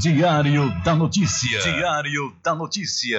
Diário da Notícia. Diário da Notícia.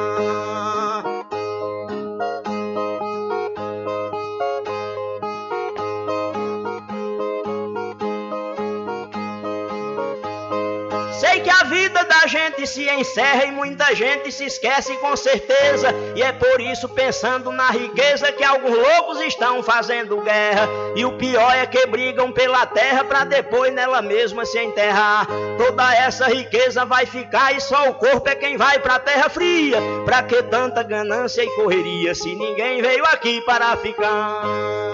Que a vida da gente se encerra e muita gente se esquece com certeza. E é por isso, pensando na riqueza, que alguns loucos estão fazendo guerra. E o pior é que brigam pela terra pra depois nela mesma se enterrar. Toda essa riqueza vai ficar e só o corpo é quem vai pra terra fria. Pra que tanta ganância e correria se ninguém veio aqui para ficar?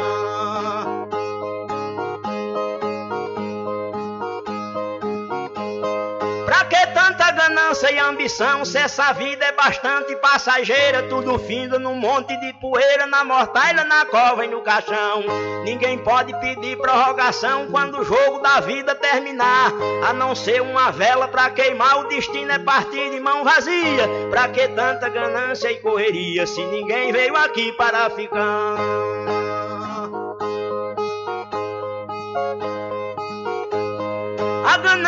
Tanta ganância e ambição? Se essa vida é bastante passageira, tudo finda num monte de poeira, na mortalha, na cova e no caixão. Ninguém pode pedir prorrogação quando o jogo da vida terminar, a não ser uma vela pra queimar. O destino é partir de mão vazia. Pra que tanta ganância e correria se ninguém veio aqui para ficar?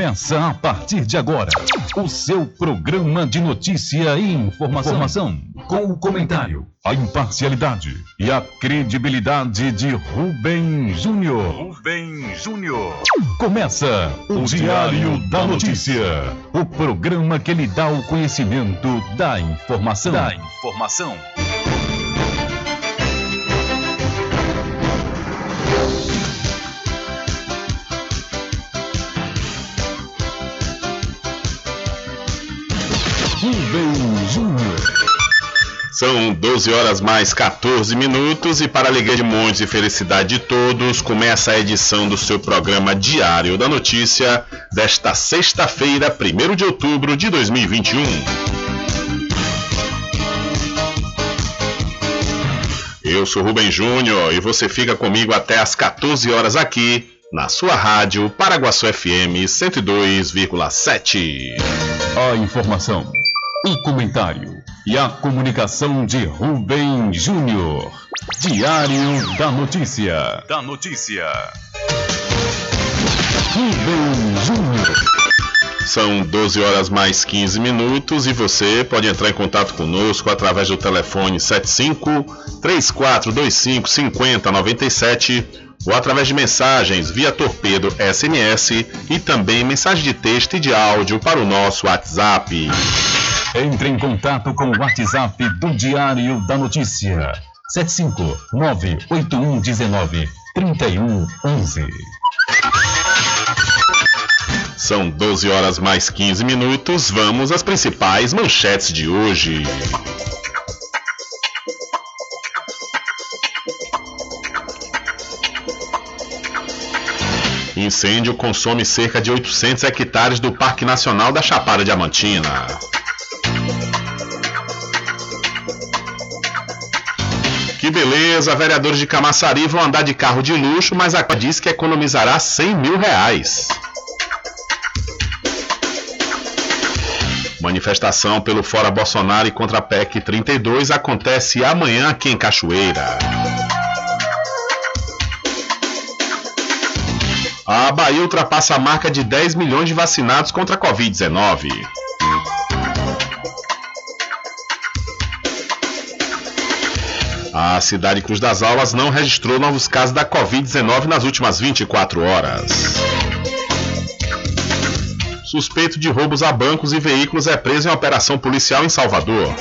Começa a partir de agora o seu programa de notícia e informação, informação com o comentário, a imparcialidade e a credibilidade de Rubem Júnior. Rubem Júnior. Começa o Diário da Notícia, o programa que lhe dá o conhecimento da informação. Da informação. São 12 horas mais 14 minutos e para a alegria de muitos e felicidade de todos, começa a edição do seu programa Diário da Notícia desta sexta-feira, 1 de outubro de 2021. Eu sou Rubem Júnior e você fica comigo até às 14 horas aqui na sua rádio Paraguaçu FM 102,7. A informação, o comentário e a comunicação de Rubem Júnior. Diário da Notícia. Da Notícia. Rubem Júnior. São 12 horas mais 15 minutos e você pode entrar em contato conosco através do telefone 75 3425 5097 ou através de mensagens via torpedo SMS e também mensagem de texto e de áudio para o nosso WhatsApp. Entre em contato com o WhatsApp do Diário da Notícia. 759-8119-3111. São 12 horas mais 15 minutos. Vamos às principais manchetes de hoje. Incêndio consome cerca de 800 hectares do Parque Nacional da Chapada Diamantina. Beleza, vereadores de Camaçari vão andar de carro de luxo, mas a diz que economizará 100 mil reais. Manifestação pelo Fora Bolsonaro e contra a PEC 32 acontece amanhã aqui em Cachoeira. A Bahia ultrapassa a marca de 10 milhões de vacinados contra a Covid-19. A cidade Cruz das Almas não registrou novos casos da Covid-19 nas últimas 24 horas. Suspeito de roubos a bancos e veículos é preso em operação policial em Salvador.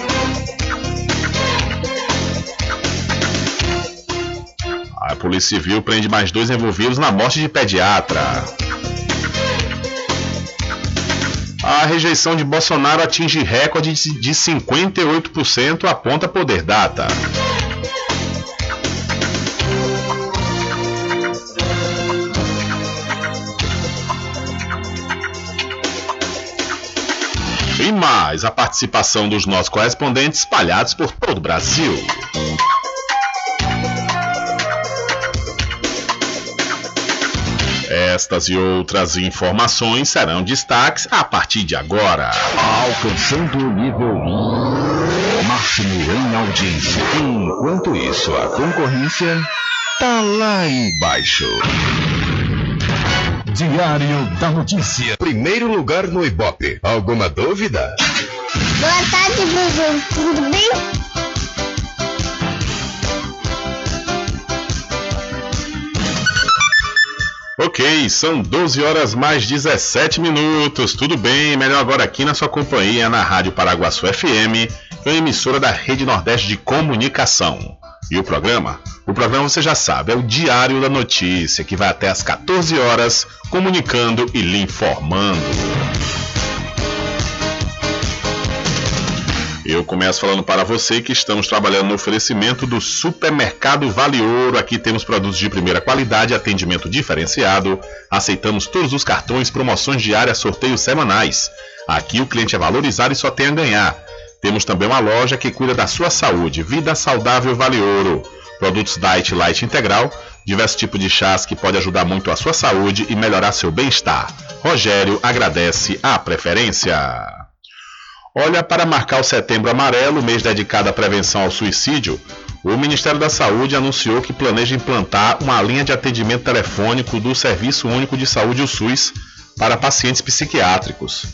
A Polícia Civil prende mais dois envolvidos na morte de pediatra. A rejeição de Bolsonaro atinge recorde de 58%, aponta Poder Data. E mais a participação dos nossos correspondentes espalhados por todo o Brasil. Estas e outras informações serão destaques a partir de agora. Alcançando o nível máximo em audiência. Enquanto isso, a concorrência tá lá embaixo. Diário da Notícia. Primeiro lugar no Ibope. Alguma dúvida? Boa tarde, Bubu. Tudo bem? Ok, são 12 horas mais 17 minutos. Tudo bem? Melhor agora aqui na sua companhia na Rádio Paraguaçu FM, que é emissora da Rede Nordeste de Comunicação. E o programa? O programa você já sabe, é o Diário da Notícia, que vai até às 14 horas, comunicando e lhe informando. Eu começo falando para você que estamos trabalhando no oferecimento do Supermercado Vale Ouro. Aqui temos produtos de primeira qualidade, atendimento diferenciado. Aceitamos todos os cartões, promoções diárias, sorteios semanais. Aqui o cliente é valorizado e só tem a ganhar. Temos também uma loja que cuida da sua saúde. Vida Saudável Vale Ouro. Produtos Diet Light Integral, diversos tipos de chás que pode ajudar muito a sua saúde e melhorar seu bem-estar. Rogério agradece a preferência. Olha, para marcar o Setembro Amarelo, mês dedicado à prevenção ao suicídio, o Ministério da Saúde anunciou que planeja implantar uma linha de atendimento telefônico do Serviço Único de Saúde, o SUS, para pacientes psiquiátricos.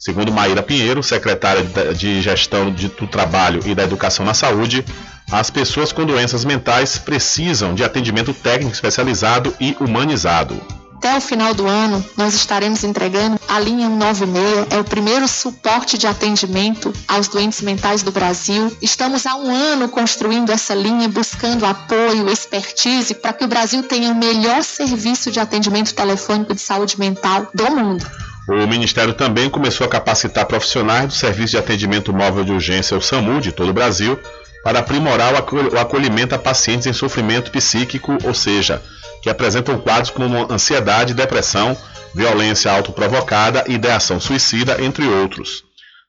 Segundo Maíra Pinheiro, secretária de Gestão do Trabalho e da Educação na Saúde, as pessoas com doenças mentais precisam de atendimento técnico especializado e humanizado. Até o final do ano, nós estaremos entregando a linha 196, é o primeiro suporte de atendimento aos doentes mentais do Brasil. Estamos há um ano construindo essa linha, buscando apoio, expertise, para que o Brasil tenha o melhor serviço de atendimento telefônico de saúde mental do mundo. O Ministério também começou a capacitar profissionais do Serviço de Atendimento Móvel de Urgência, o SAMU, de todo o Brasil, para aprimorar o acolhimento a pacientes em sofrimento psíquico, ou seja, que apresentam quadros como ansiedade, depressão, violência autoprovocada, ideação suicida, entre outros.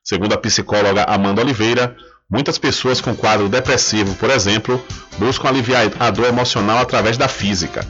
Segundo a psicóloga Amanda Oliveira, muitas pessoas com quadro depressivo, por exemplo, buscam aliviar a dor emocional através da física.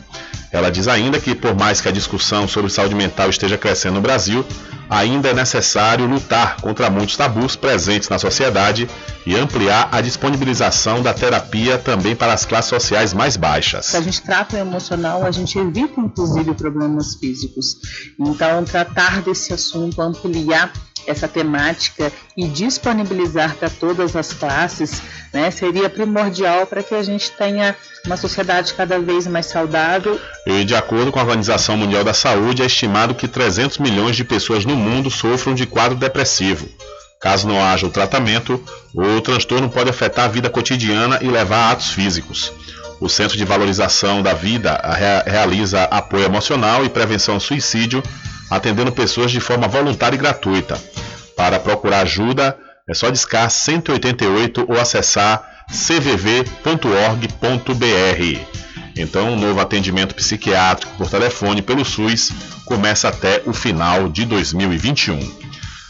Ela diz ainda que, por mais que a discussão sobre saúde mental esteja crescendo no Brasil, ainda é necessário lutar contra muitos tabus presentes na sociedade e ampliar a disponibilização da terapia também para as classes sociais mais baixas. Se a gente trata o emocional, a gente evita inclusive problemas físicos. Então, tratar desse assunto, ampliar essa temática e disponibilizar para todas as classes né, seria primordial para que a gente tenha uma sociedade cada vez mais saudável. E de acordo com a Organização Mundial da Saúde, é estimado que 300 milhões de pessoas no mundo sofram de quadro depressivo. Caso não haja o tratamento, o transtorno pode afetar a vida cotidiana e levar a atos físicos. O Centro de Valorização da Vida realiza apoio emocional e prevenção ao suicídio atendendo pessoas de forma voluntária e gratuita. Para procurar ajuda, é só discar 188 ou acessar cvv.org.br. Então, o um novo atendimento psiquiátrico por telefone pelo SUS começa até o final de 2021.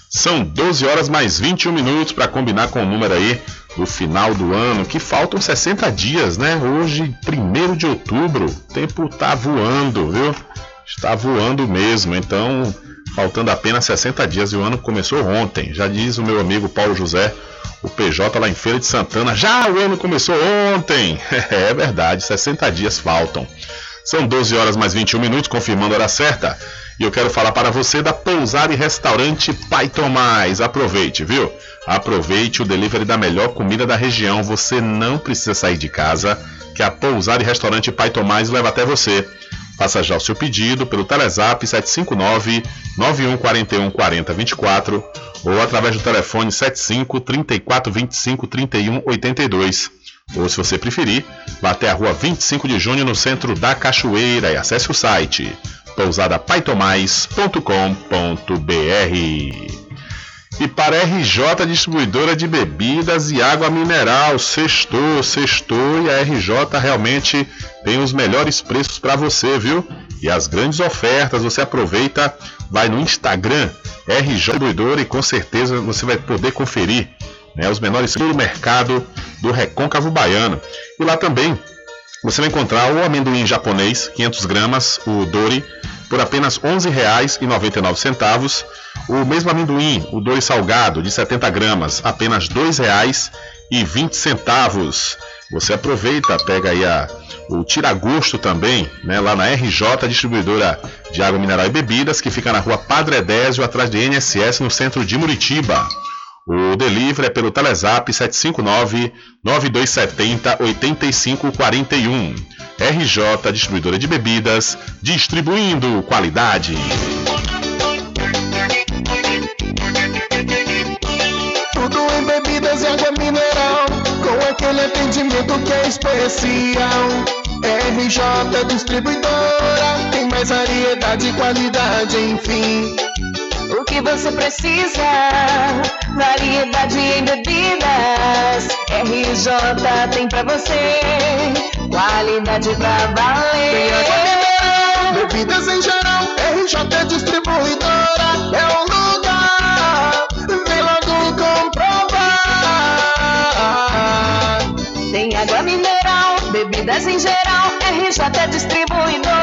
São 12 horas mais 21 minutos para combinar com o número aí do final do ano, que faltam 60 dias, né? Hoje, 1 de outubro, o tempo tá voando, viu? está voando mesmo. Então, faltando apenas 60 dias e o ano começou ontem. Já diz o meu amigo Paulo José, o PJ lá em Feira de Santana. Já o ano começou ontem! É verdade, 60 dias faltam. São 12 horas mais 21 minutos, confirmando a hora certa. E eu quero falar para você da Pousada e Restaurante Pai Tomás. Aproveite, viu? Aproveite o delivery da melhor comida da região. Você não precisa sair de casa, que a Pousada e Restaurante Pai Tomás leva até você. Faça já o seu pedido pelo Telezap 759 9141 4024 ou através do telefone 75 34 25 31 82. Ou se você preferir, vá até a rua 25 de junho no centro da Cachoeira e acesse o site pousadapaitomais.com.br. E para RJ Distribuidora de Bebidas e Água Mineral, sextou, sextou e a RJ realmente tem os melhores preços para você, viu? E as grandes ofertas você aproveita, vai no Instagram RJ Distribuidora e com certeza você vai poder conferir né, os menores do mercado do Recôncavo Baiano. E lá também você vai encontrar o amendoim japonês, 500 gramas, o Dori, por apenas R$ 11,99. O mesmo amendoim, o Dori salgado, de 70 gramas, apenas R$ 2,20. Você aproveita, pega aí a, o tiragosto também, né, lá na RJ, distribuidora de água mineral e bebidas, que fica na rua Padre Edésio, atrás de NSS, no centro de Muritiba. O delivery é pelo Telezap 759 9270 8541. RJ Distribuidora de Bebidas, distribuindo qualidade. Tudo em bebidas e água mineral, com aquele atendimento que é especial. RJ Distribuidora, tem mais variedade e qualidade, enfim. O que você precisa? Variedade em bebidas. RJ tem pra você. Qualidade pra valer. Bebidas em geral. RJ Distribuidora é o lugar. Vem logo comprovar. Tem água mineral. Bebidas em geral. RJ Distribuidora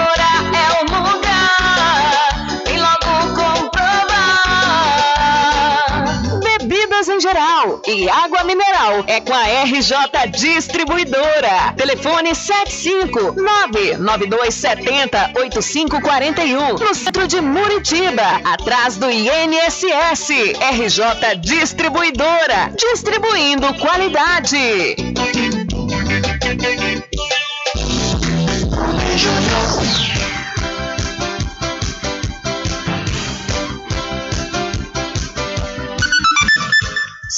e água mineral é com a RJ Distribuidora. Telefone 75992708541 no centro de Muritiba, atrás do INSS. RJ Distribuidora, distribuindo qualidade.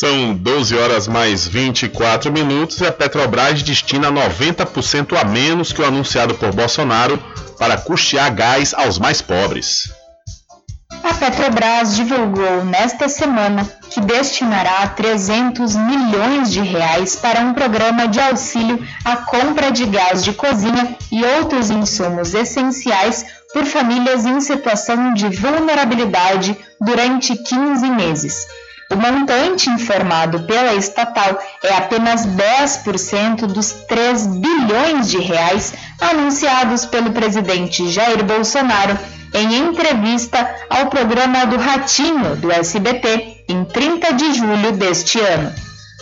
São 12 horas mais 24 minutos e a Petrobras destina 90% a menos que o anunciado por Bolsonaro para custear gás aos mais pobres. A Petrobras divulgou nesta semana que destinará 300 milhões de reais para um programa de auxílio à compra de gás de cozinha e outros insumos essenciais por famílias em situação de vulnerabilidade durante 15 meses. O montante informado pela estatal é apenas 10% dos 3 bilhões de reais anunciados pelo presidente Jair Bolsonaro em entrevista ao programa do Ratinho do SBT em 30 de julho deste ano.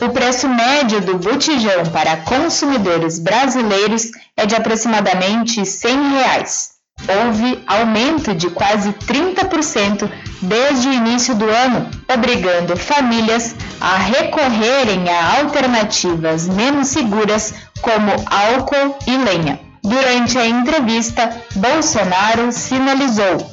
O preço médio do botijão para consumidores brasileiros é de aproximadamente 100 reais. Houve aumento de quase 30% desde o início do ano, obrigando famílias a recorrerem a alternativas menos seguras como álcool e lenha. Durante a entrevista, Bolsonaro sinalizou,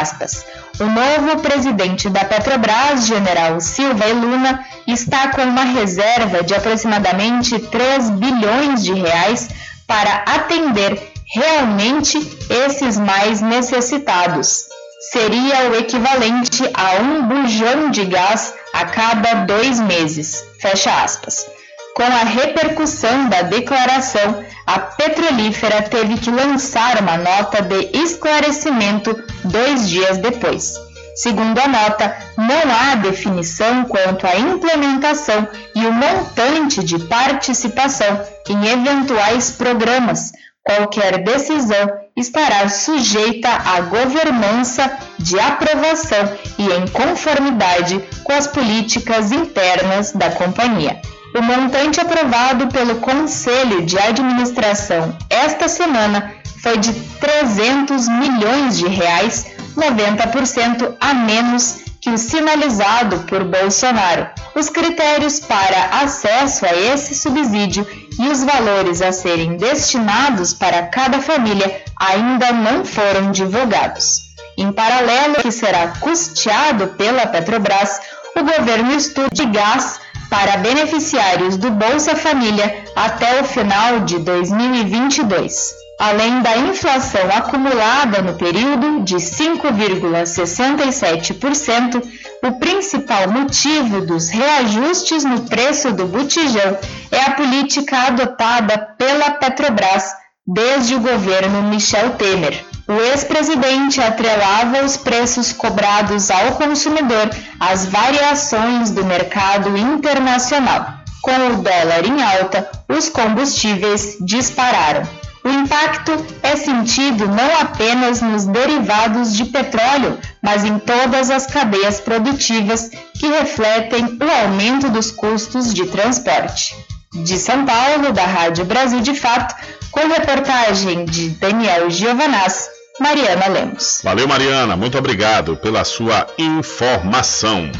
aspas, o novo presidente da Petrobras, general Silva e Luna, está com uma reserva de aproximadamente 3 bilhões de reais para atender realmente esses mais necessitados. Seria o equivalente a um bujão de gás a cada dois meses. Fecha aspas. Com a repercussão da declaração, a petrolífera teve que lançar uma nota de esclarecimento dois dias depois. Segundo a nota, não há definição quanto à implementação e o montante de participação em eventuais programas. Qualquer decisão estará sujeita à governança de aprovação e em conformidade com as políticas internas da companhia. O montante aprovado pelo Conselho de Administração esta semana foi de 300 milhões de reais, 90% a menos que o sinalizado por Bolsonaro. Os critérios para acesso a esse subsídio e os valores a serem destinados para cada família ainda não foram divulgados. Em paralelo, que será custeado pela Petrobras, o governo estuda gás para beneficiários do Bolsa Família até o final de 2022. Além da inflação acumulada no período de 5,67%, o principal motivo dos reajustes no preço do botijão é a política adotada pela Petrobras desde o governo Michel Temer. O ex-presidente atrelava os preços cobrados ao consumidor às variações do mercado internacional. Com o dólar em alta, os combustíveis dispararam. O impacto é sentido não apenas nos derivados de petróleo, mas em todas as cadeias produtivas que refletem o aumento dos custos de transporte. De São Paulo, da Rádio Brasil de Fato, com reportagem de Daniel Giovanaz, Mariana Lemos. Valeu, Mariana. Muito obrigado pela sua informação.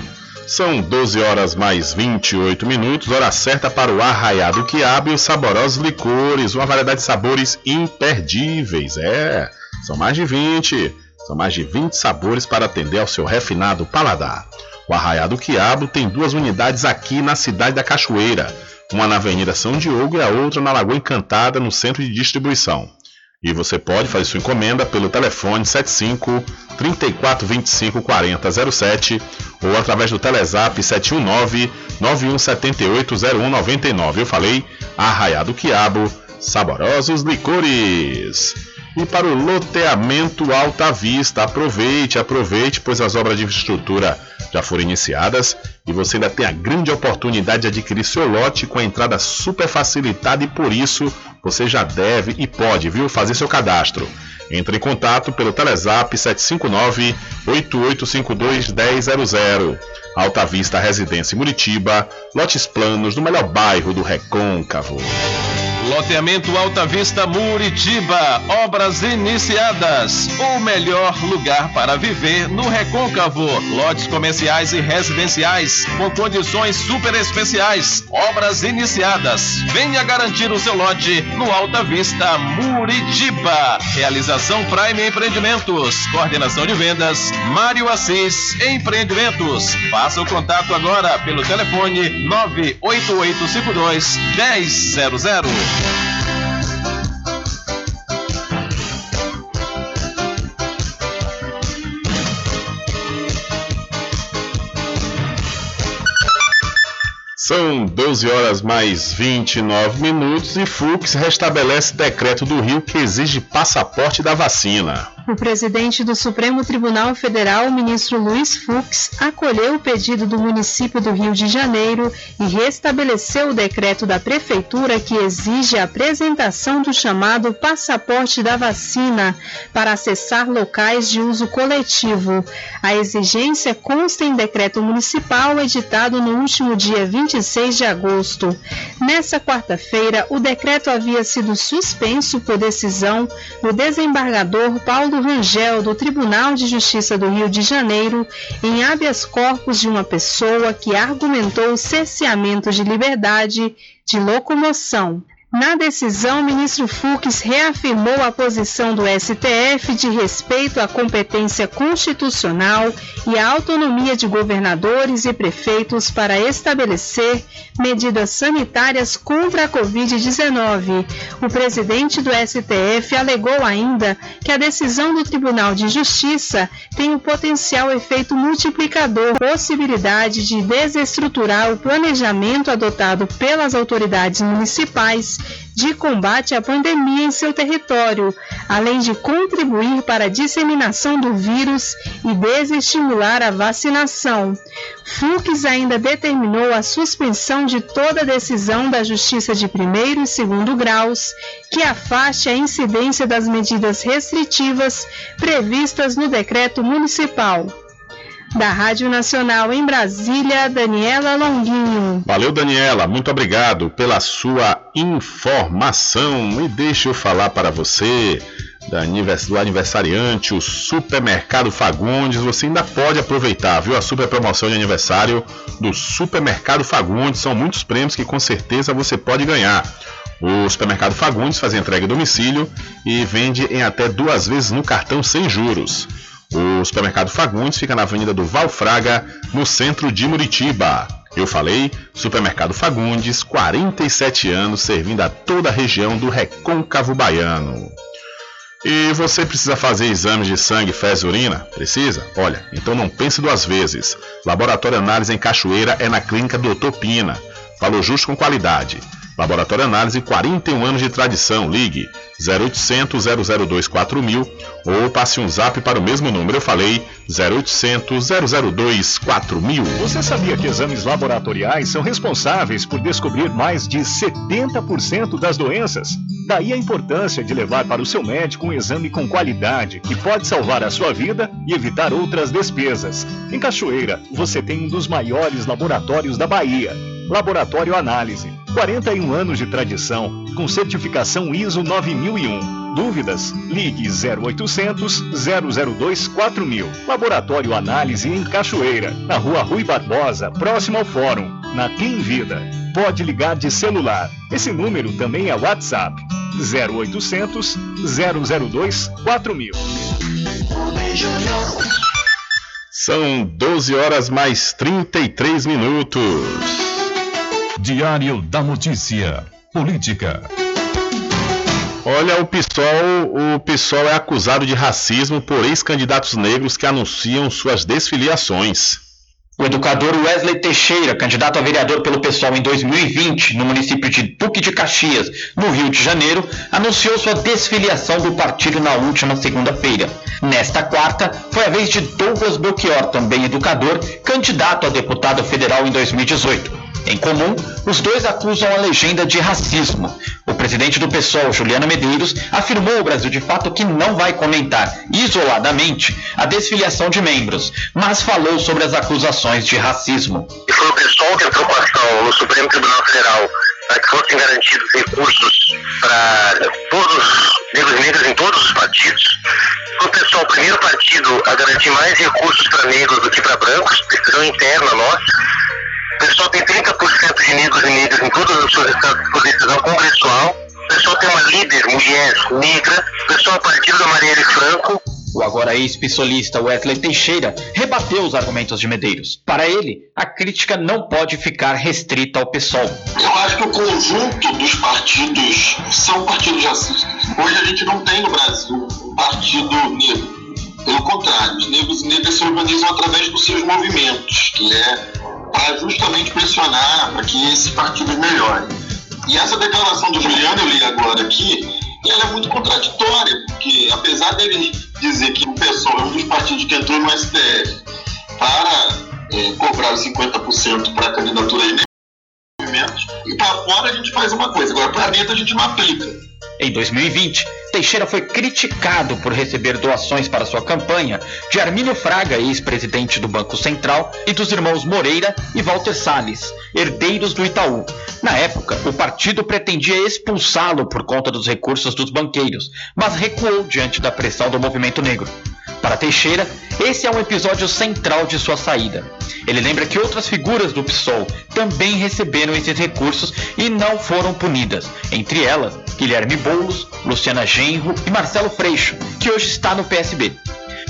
São 12 horas mais 28 minutos, hora certa para o arraiado quiabo e os saborosos licores, uma variedade de sabores imperdíveis. É, são mais de 20. São mais de 20 sabores para atender ao seu refinado paladar. O Arraiado Quiabo tem duas unidades aqui na cidade da Cachoeira, uma na Avenida São Diogo e a outra na Lagoa Encantada, no centro de distribuição. E você pode fazer sua encomenda pelo telefone 75 3425 4007 ou através do Telezap 719 9178 0199. Eu falei Arraiado Quiabo, saborosos licores. E para o loteamento Alta Vista, aproveite, aproveite, pois as obras de infraestrutura já foram iniciadas e você ainda tem a grande oportunidade de adquirir seu lote com a entrada super facilitada e por isso você já deve e pode, viu, fazer seu cadastro. Entre em contato pelo Telezap 759 8852 1000. Alta Vista Residência Muritiba, lotes planos no melhor bairro do Recôncavo. Loteamento Alta Vista Muritiba, obras iniciadas. O melhor lugar para viver no Recôncavo. Lotes comerciais e residenciais com condições super especiais. Obras iniciadas. Venha garantir o seu lote no Alta Vista Muritiba. Realização Prime Empreendimentos. Coordenação de vendas Mário Assis Empreendimentos. Faça o contato agora pelo telefone 98852 1000. São 12 horas mais 29 minutos e Fux restabelece decreto do Rio que exige passaporte da vacina. O presidente do Supremo Tribunal Federal, ministro Luiz Fux, acolheu o pedido do município do Rio de Janeiro e restabeleceu o decreto da prefeitura que exige a apresentação do chamado passaporte da vacina para acessar locais de uso coletivo. A exigência consta em decreto municipal editado no último dia 26 de agosto. Nessa quarta-feira, o decreto havia sido suspenso por decisão do desembargador Paulo Rangel, do Tribunal de Justiça do Rio de Janeiro, em habeas corpus de uma pessoa que argumentou o cerceamento de liberdade de locomoção. Na decisão, o ministro Fux reafirmou a posição do STF de respeito à competência constitucional e à autonomia de governadores e prefeitos para estabelecer medidas sanitárias contra a Covid-19. O presidente do STF alegou ainda que a decisão do Tribunal de Justiça tem um potencial efeito multiplicador, possibilidade de desestruturar o planejamento adotado pelas autoridades municipais de combate à pandemia em seu território, além de contribuir para a disseminação do vírus e desestimular a vacinação. Fux ainda determinou a suspensão de toda decisão da Justiça de primeiro e segundo graus que afaste a incidência das medidas restritivas previstas no decreto municipal. Da Rádio Nacional em Brasília, Daniela Longuinho. Valeu, Daniela. Muito obrigado pela sua informação. E deixa eu falar para você do aniversariante, o Supermercado Fagundes. Você ainda pode aproveitar, viu? A super promoção de aniversário do Supermercado Fagundes. São muitos prêmios que com certeza você pode ganhar. O Supermercado Fagundes faz entrega em domicílio e vende em até duas vezes no cartão sem juros. O supermercado Fagundes fica na Avenida do Valfraga, no centro de Muritiba. Eu falei, Supermercado Fagundes, 47 anos servindo a toda a região do Recôncavo Baiano. E você precisa fazer exames de sangue, fezes e urina? Precisa? Olha, então não pense duas vezes. Laboratório Análise em Cachoeira é na Clínica Doutor Pina. Valor justo com qualidade. Laboratório Análise, 41 anos de tradição. Ligue 0800 002 4000 ou passe um zap para o mesmo número. Eu falei 0800 002 4000. Você sabia que exames laboratoriais são responsáveis por descobrir mais de 70% das doenças? Daí a importância de levar para o seu médico um exame com qualidade que pode salvar a sua vida e evitar outras despesas. Em Cachoeira, você tem um dos maiores laboratórios da Bahia. Laboratório Análise 41 anos de tradição, com certificação ISO 9001. Dúvidas? Ligue 0800 002 4000. Laboratório Análise em Cachoeira, na Rua Rui Barbosa, próximo ao Fórum, na Clean Vida. Pode ligar de celular. Esse número também é WhatsApp. 0800 002 4000. São 12 horas mais 33 minutos. Diário da Notícia. Política. Olha, o PSOL, o PSOL é acusado de racismo por ex-candidatos negros que anunciam suas desfiliações. O educador Wesley Teixeira, candidato a vereador pelo PSOL em 2020, no município de Duque de Caxias, no Rio de Janeiro, anunciou sua desfiliação do partido na última segunda-feira. Nesta quarta, foi a vez de Douglas Belchior, também educador, candidato a deputado federal em 2018. Em comum, os dois acusam a legenda de racismo. O presidente do PSOL, Juliano Medeiros, afirmou ao Brasil de Fato que não vai comentar isoladamente a desfiliação de membros, mas falou sobre as acusações de racismo. E foi o PSOL que entrou com ação no Supremo Tribunal Federal para que fossem garantidos recursos para todos os negros e em todos os partidos. Foi o PSOL o primeiro partido a garantir mais recursos para negros do que para brancos, decisão interna nossa o pessoal tem 30% de negros e negras em todas as suas estados por decisão congressual. O pessoal tem uma líder, mulher, negra. O pessoal é partido da Marielle Franco. O agora ex-pissolista Wesley Teixeira rebateu os argumentos de Medeiros. Para ele, a crítica não pode ficar restrita ao PSOL. Eu acho que o conjunto dos partidos são partidos racistas. Hoje a gente não tem no Brasil um partido negro. Pelo contrário, os negros e negras se organizam através dos seus movimentos, que é para justamente pressionar para que esses partidos melhorem. E essa declaração do Juliano, eu li agora aqui, ela é muito contraditória, porque apesar dele dizer que o PSOL é um dos partidos que entrou no STF para é, cobrar os 50% para a candidatura aí, movimentos, e para fora a gente faz uma coisa, agora para dentro a gente não aplica. Em 2020, Teixeira foi criticado por receber doações para sua campanha de Armínio Fraga, ex-presidente do Banco Central, e dos irmãos Moreira e Walter Salles, herdeiros do Itaú. Na época, o partido pretendia expulsá-lo por conta dos recursos dos banqueiros, mas recuou diante da pressão do movimento negro. Para Teixeira, esse é um episódio central de sua saída. Ele lembra que outras figuras do PSOL também receberam esses recursos e não foram punidas, entre elas Guilherme Boulos, Luciana Genro e Marcelo Freixo, que hoje está no PSB.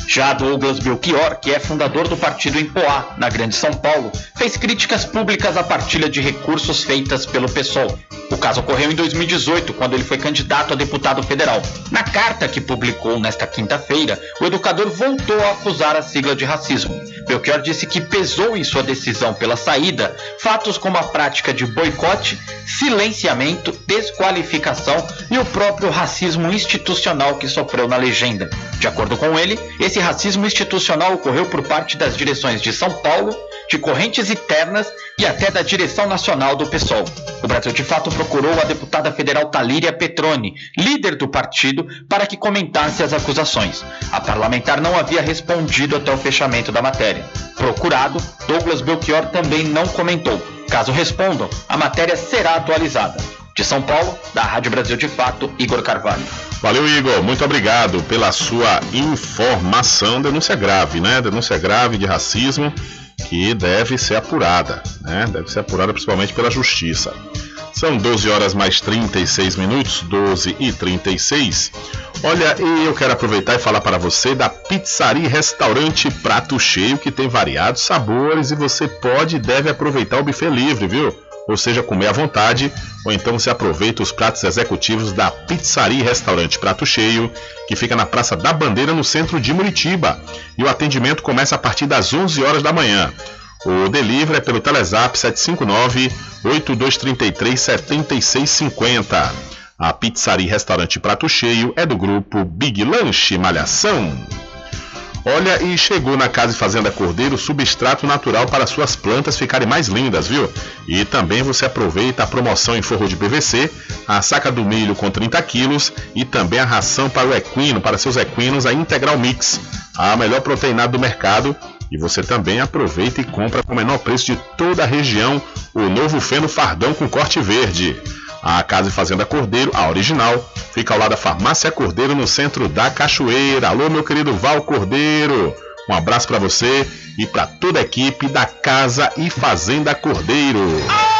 Já Douglas Belchior, que é fundador do partido em Poá, na Grande São Paulo, fez críticas públicas à partilha de recursos feitas pelo PSOL. O caso ocorreu em 2018, quando ele foi candidato a deputado federal. Na carta que publicou nesta quinta-feira, o educador voltou a acusar a sigla de racismo. Belchior disse que pesou em sua decisão pela saída fatos como a prática de boicote, silenciamento, desqualificação e o próprio racismo institucional que sofreu na legenda. De acordo com ele, esse racismo institucional ocorreu por parte das direções de São Paulo, de correntes internas e até da direção nacional do PSOL. O Brasil de Fato procurou a deputada federal Talíria Petroni, líder do partido, para que comentasse as acusações. A parlamentar não havia respondido até o fechamento da matéria. Procurado, Douglas Belchior também não comentou. Caso respondam, a matéria será atualizada. De São Paulo, da Rádio Brasil de Fato, Igor Carvalho. Valeu, Igor. Muito obrigado pela sua informação. Denúncia grave, né? Denúncia grave de racismo que deve ser apurada, né? Deve ser apurada principalmente pela justiça. São 12 horas mais 36 minutos, 12 e 36. Olha, e eu quero aproveitar e falar para você da Pizzaria Restaurante Prato Cheio, que tem variados sabores e você pode e deve aproveitar o buffet livre, viu? Ou seja, comer à vontade, ou então você aproveita os pratos executivos da Pizzaria e Restaurante Prato Cheio, que fica na Praça da Bandeira, no centro de Muritiba. E o atendimento começa a partir das 11 horas da manhã. O delivery é pelo Telezap 759-8233-7650. A Pizzaria e Restaurante Prato Cheio é do grupo Big Lanche Malhação. Olha, e chegou na Casa e Fazenda Cordeiro substrato natural para suas plantas ficarem mais lindas, viu? E também você aproveita a promoção em forro de PVC, a saca do milho com 30 quilos e também a ração para o equino, para seus equinos, a Integral Mix, a melhor proteinada do mercado. E você também aproveita e compra com o menor preço de toda a região o novo feno fardão com corte verde. A Casa e Fazenda Cordeiro, a original, fica ao lado da Farmácia Cordeiro, no centro da Cachoeira. Alô, meu querido Val Cordeiro. Um abraço para você e para toda a equipe da Casa e Fazenda Cordeiro. Ficou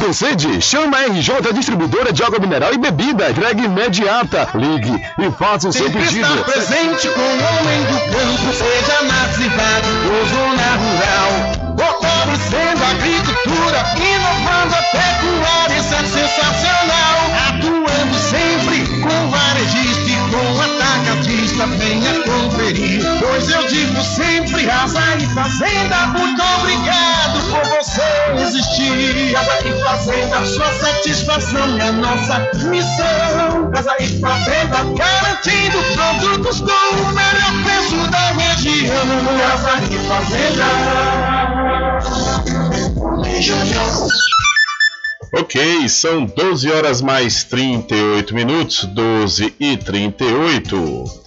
com sede? Chama a RJ Distribuidora de Água Mineral e Bebida. Entrega imediata. Ligue e faça o seu Sempre pedido. estar presente com o homem do campo, seja na cidade ou zona rural. Fortalecendo a agricultura, inovando a pecuária, isso é sensacional. Venha conferir. Pois eu digo sempre, Casa e Fazenda, muito obrigado por você existir. Casa e Fazenda, sua satisfação é nossa missão. Casa e Fazenda, garantindo produtos com o melhor preço da região. Casa e Fazenda. Ok, são 12 horas mais 38 minutos, 12 e 38.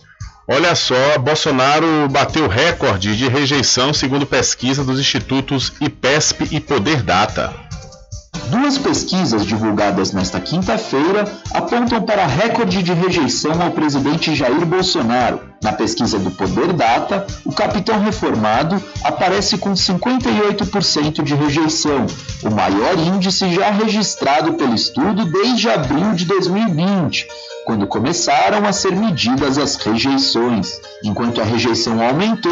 Olha só, Bolsonaro bateu recorde de rejeição segundo pesquisa dos institutos IPESP e Poder Data. Duas pesquisas divulgadas nesta quinta-feira apontam para recorde de rejeição ao presidente Jair Bolsonaro. Na pesquisa do Poder Data, o capitão reformado aparece com 58% de rejeição, o maior índice já registrado pelo estudo desde abril de 2020, quando começaram a ser medidas as rejeições. Enquanto a rejeição aumentou,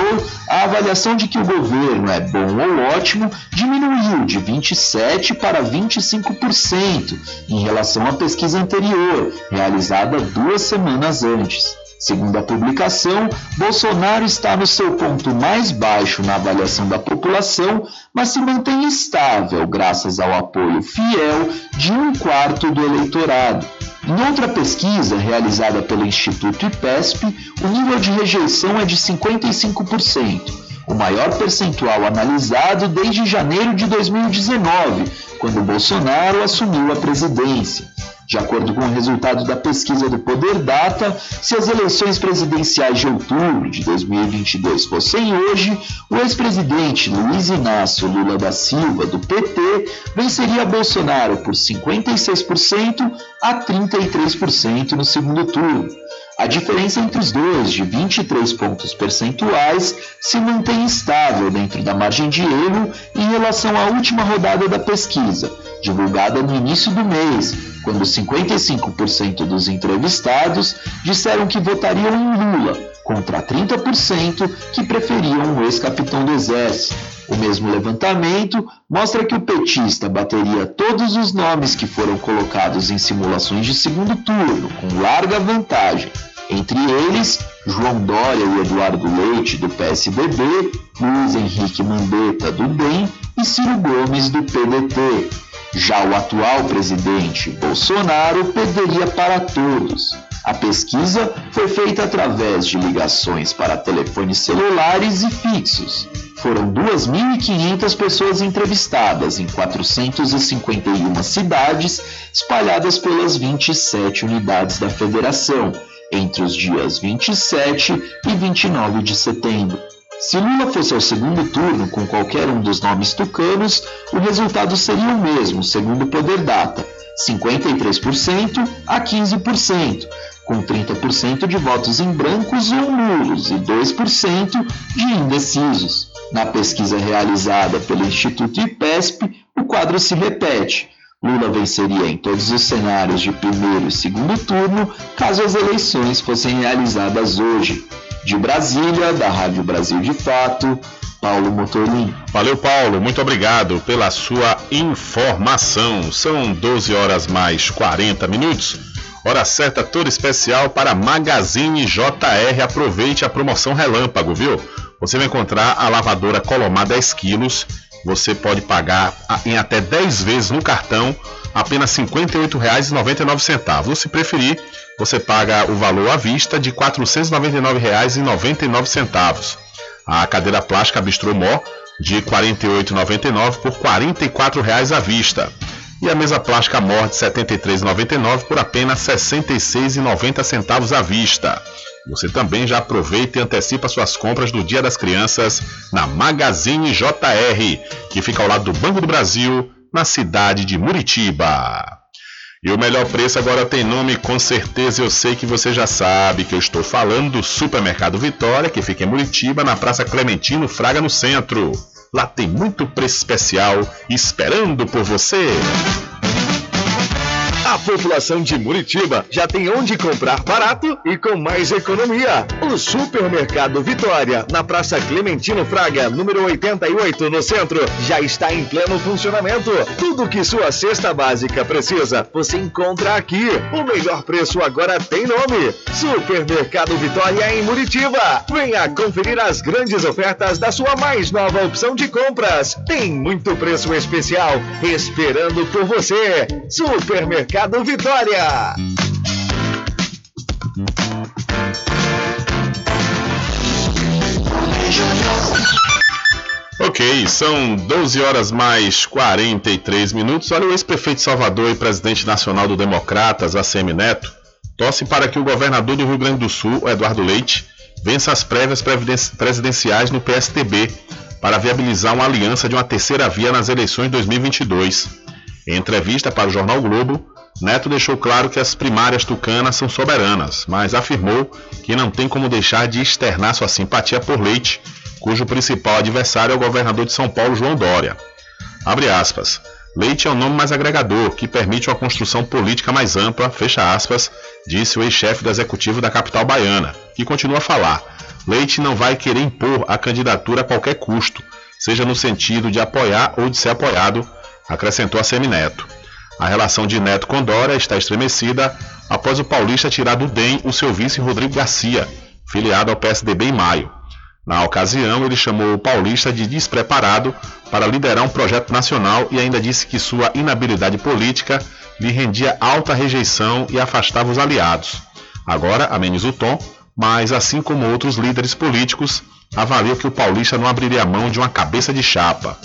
a avaliação de que o governo é bom ou ótimo diminuiu de 27% para 25% em relação à pesquisa anterior, realizada duas semanas antes. Segundo a publicação, Bolsonaro está no seu ponto mais baixo na avaliação da população, mas se mantém estável graças ao apoio fiel de um quarto do eleitorado. Em outra pesquisa realizada pelo Instituto IPESP, o nível de rejeição é de 55%, o maior percentual analisado desde janeiro de 2019, quando Bolsonaro assumiu a presidência. De acordo com o resultado da pesquisa do Poder Data, se as eleições presidenciais de outubro de 2022 fossem hoje, o ex-presidente Luiz Inácio Lula da Silva, do PT, venceria Bolsonaro por 56% a 33% no segundo turno. A diferença entre os dois, de 23 pontos percentuais, se mantém estável dentro da margem de erro em relação à última rodada da pesquisa, divulgada no início do mês, quando 55% dos entrevistados disseram que votariam em Lula, contra 30% que preferiam o ex-capitão do Exército. O mesmo levantamento mostra que o petista bateria todos os nomes que foram colocados em simulações de segundo turno, com larga vantagem. Entre eles, João Dória e Eduardo Leite, do PSDB, Luiz Henrique Mandetta, do DEM e Ciro Gomes, do PDT. Já o atual presidente, Bolsonaro, perderia para todos. A pesquisa foi feita através de ligações para telefones celulares e fixos. Foram 2.500 pessoas entrevistadas em 451 cidades, espalhadas pelas 27 unidades da federação, entre os dias 27 e 29 de setembro. Se Lula fosse ao segundo turno com qualquer um dos nomes tucanos, o resultado seria o mesmo, segundo o Poder Data, 53% a 15%, com 30% de votos em brancos ou nulos e 2% de indecisos. Na pesquisa realizada pelo Instituto IPESP, o quadro se repete. Lula venceria em todos os cenários de primeiro e segundo turno caso as eleições fossem realizadas hoje. De Brasília, da Rádio Brasil de Fato, Paulo Motorim. Valeu, Paulo. Muito obrigado pela sua informação. São 12 horas mais 40 minutos. Hora certa toda especial para Magazine JR. Aproveite a promoção relâmpago, viu? Você vai encontrar a lavadora Colomar 10 quilos. Você pode pagar em até 10 vezes no cartão, apenas R$ 58,99. Ou se preferir, você paga o valor à vista de R$ 499,99. A cadeira plástica Bistrô de R$ 48,99 por R$ 44,00 à vista. E a mesa plástica Mor de R$ 73,99 por apenas R$ 66,90 à vista. Você também já aproveita e antecipa suas compras do Dia das Crianças na Magazine JR, que fica ao lado do Banco do Brasil, na cidade de Muritiba. E o melhor preço agora tem nome, com certeza eu sei que você já sabe que eu estou falando do Supermercado Vitória, que fica em Muritiba, na Praça Clementino Fraga, no centro. Lá tem muito preço especial esperando por você. A população de Muritiba já tem onde comprar barato e com mais economia. O Supermercado Vitória, na Praça Clementino Fraga, número 88, no centro, já está em pleno funcionamento. Tudo que sua cesta básica precisa, você encontra aqui. O melhor preço agora tem nome: Supermercado Vitória em Muritiba. Venha conferir as grandes ofertas da sua mais nova opção de compras. Tem muito preço especial esperando por você. Supermercado Vitória. Ok, são 12 horas mais 43 minutos. Olha, o ex-prefeito de Salvador e presidente nacional do Democratas, ACM Neto, torce para que o governador do Rio Grande do Sul, Eduardo Leite, vença as prévias presidenciais no PSTB para viabilizar uma aliança de uma terceira via nas eleições de 2022. Em entrevista para o jornal Globo, Neto deixou claro que as primárias tucanas são soberanas, mas afirmou que não tem como deixar de externar sua simpatia por Leite, cujo principal adversário é o governador de São Paulo, João Dória. Abre aspas. Leite é o nome mais agregador, que permite uma construção política mais ampla, fecha aspas, disse o ex-chefe do executivo da capital baiana, que continua a falar. Leite não vai querer impor a candidatura a qualquer custo, seja no sentido de apoiar ou de ser apoiado, acrescentou a Semineto. A relação de Neto com Dória está estremecida após o paulista tirar do DEM o seu vice Rodrigo Garcia, filiado ao PSDB em maio. Na ocasião, ele chamou o paulista de despreparado para liderar um projeto nacional e ainda disse que sua inabilidade política lhe rendia alta rejeição e afastava os aliados. Agora ameniza o tom, mas assim como outros líderes políticos, avalia que o paulista não abriria mão de uma cabeça de chapa.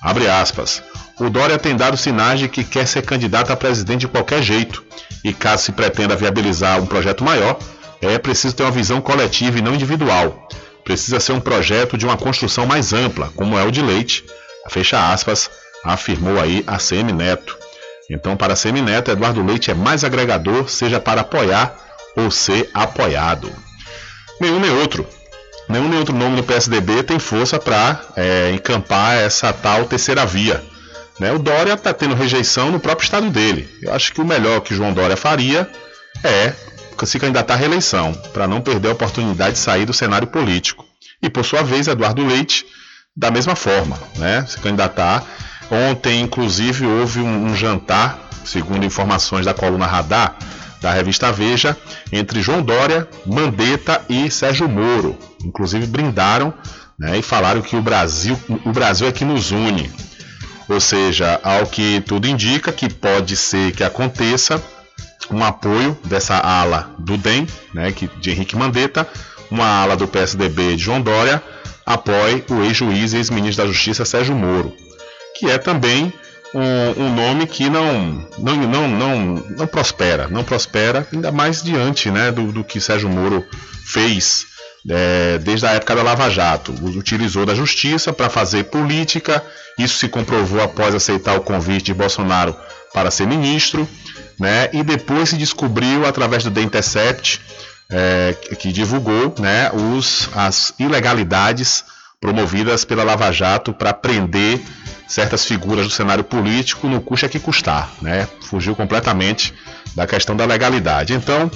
Abre aspas. O Dória tem dado sinais de que quer ser candidato a presidente de qualquer jeito, e caso se pretenda viabilizar um projeto maior, é preciso ter uma visão coletiva e não individual. Precisa ser um projeto de uma construção mais ampla, como é o de Leite, fecha aspas, afirmou aí a CM Neto. Então, para a CM Neto, Eduardo Leite é mais agregador, seja para apoiar ou ser apoiado. Nenhum nem outro. Nenhum nem outro nome no PSDB tem força para é, encampar essa tal terceira via. Né? O Dória está tendo rejeição no próprio estado dele. Eu acho que o melhor que João Dória faria é se candidatar à reeleição, para não perder a oportunidade de sair do cenário político. E, por sua vez, Eduardo Leite, da mesma forma, né? se candidatar. Ontem, inclusive, houve um, um jantar, segundo informações da coluna Radar, da revista Veja, entre João Dória, Mandetta e Sérgio Moro. Inclusive brindaram né, e falaram que o Brasil, o Brasil é que nos une. Ou seja, ao que tudo indica que pode ser que aconteça um apoio dessa ala do DEM, né, que, de Henrique Mandetta, uma ala do PSDB de João Dória, apoie o ex-juiz e ex-ministro da Justiça Sérgio Moro, que é também um, um, nome que não, não, não, não, não prospera, não prospera, ainda mais diante né, do, do que Sérgio Moro fez é, desde a época da Lava Jato. Utilizou da justiça para fazer política, isso se comprovou após aceitar o convite de Bolsonaro para ser ministro, né, e depois se descobriu através do The Intercept, é, que divulgou né, os, as ilegalidades promovidas pela Lava Jato para prender certas figuras do cenário político no custa que custar, né? Fugiu completamente da questão da legalidade. Então,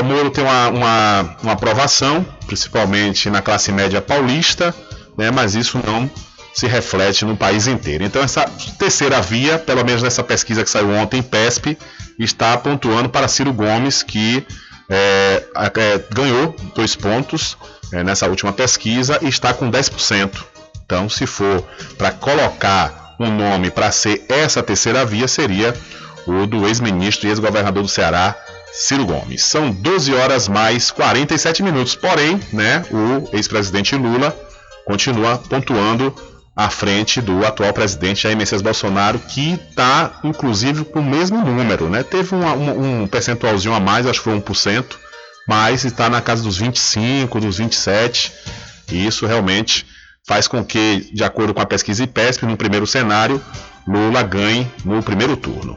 o Moro tem uma, uma, uma aprovação, principalmente na classe média paulista, né? Mas isso não se reflete no país inteiro. Então, essa terceira via, pelo menos nessa pesquisa que saiu ontem, PESP, está pontuando para Ciro Gomes, que é, é, ganhou dois pontos é, nessa última pesquisa e está com 10%. Então, se for para colocar um nome para ser essa terceira via, seria o do ex-ministro e ex-governador do Ceará, Ciro Gomes. São 12 horas mais 47 minutos. Porém, né, o ex-presidente Lula continua pontuando à frente do atual presidente Jair Messias Bolsonaro, que está, inclusive, com o mesmo número. Né? Teve um, um, um percentualzinho a mais, acho que foi 1%, mas está na casa dos 25%, dos 27%. E isso realmente faz com que, de acordo com a pesquisa IPESP, no primeiro cenário, Lula ganhe no primeiro turno.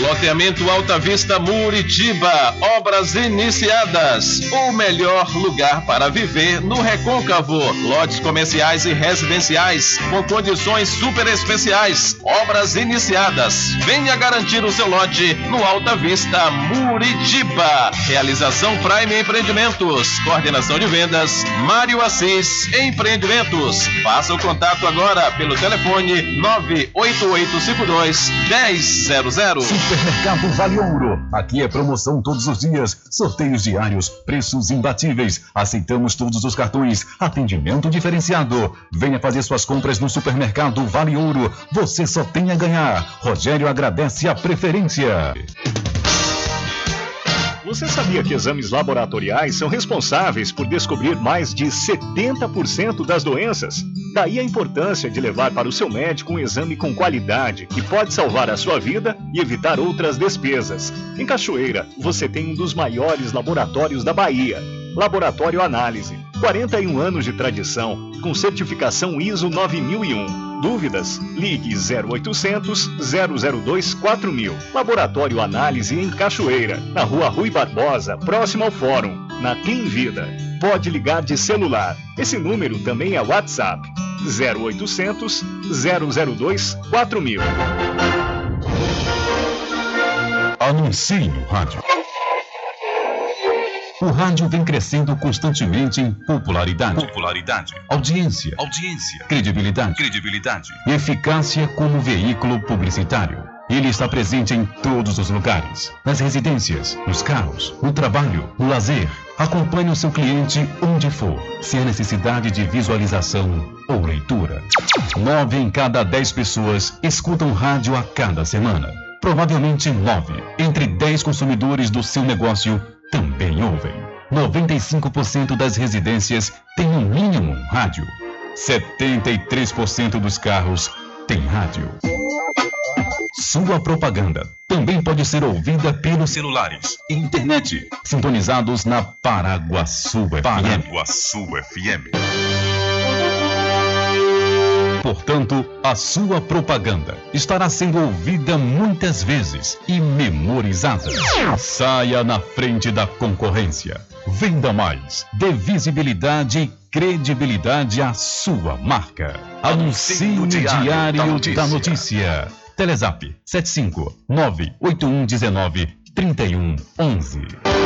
Loteamento Alta Vista Muritiba, obras iniciadas. O melhor lugar para viver no Recôncavo. Lotes comerciais e residenciais com condições super especiais. Obras iniciadas. Venha garantir o seu lote no Alta Vista Muritiba. Realização Prime Empreendimentos. Coordenação de vendas Mário Assis Empreendimentos. Faça o contato agora pelo telefone 98852 1000. Supermercado Vale Ouro. Aqui é promoção todos os dias, sorteios diários, preços imbatíveis. Aceitamos todos os cartões, atendimento diferenciado. Venha fazer suas compras no Supermercado Vale Ouro. Você só tem a ganhar. Rogério agradece a preferência. Você sabia que exames laboratoriais são responsáveis por descobrir mais de 70% das doenças? Daí a importância de levar para o seu médico um exame com qualidade que pode salvar a sua vida e evitar outras despesas. Em Cachoeira, você tem um dos maiores laboratórios da Bahia. Laboratório Análise. 41 anos de tradição, com certificação ISO 9001 Dúvidas? Ligue 0800 002 4000. Laboratório Análise em Cachoeira, na Rua Rui Barbosa, próximo ao Fórum, na Clean Vida. Pode ligar de celular. Esse número também é WhatsApp. 0800 002 4000. Anuncie no rádio. O rádio vem crescendo constantemente em popularidade, popularidade, audiência, audiência, credibilidade, credibilidade eficácia como veículo publicitário. Ele está presente em todos os lugares, nas residências, nos carros, no trabalho, no lazer. Acompanhe o seu cliente onde for, se há necessidade de visualização ou leitura. Nove em cada dez pessoas escutam rádio a cada semana. Provavelmente nove entre dez consumidores do seu negócio também ouvem. 95% das residências têm no mínimo um rádio. 73% dos carros têm rádio. Sua propaganda também pode ser ouvida pelos celulares e internet, sintonizados na Paraguaçu FM. Paraguaçu FM. Portanto, a sua propaganda estará sendo ouvida muitas vezes e memorizada. Saia na frente da concorrência. Venda mais. Dê visibilidade e credibilidade à sua marca. Anuncie no Diário da Notícia. Da notícia. Telezap 75 98119 3111.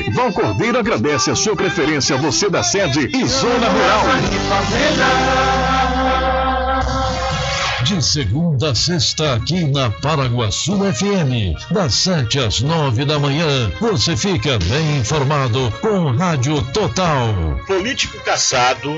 Val Cordeiro agradece a sua preferência, você da sede e Zona Rural. De segunda a sexta, aqui na Paraguaçu FM, das 7 às 9 da manhã, você fica bem informado com Rádio Total. Político caçado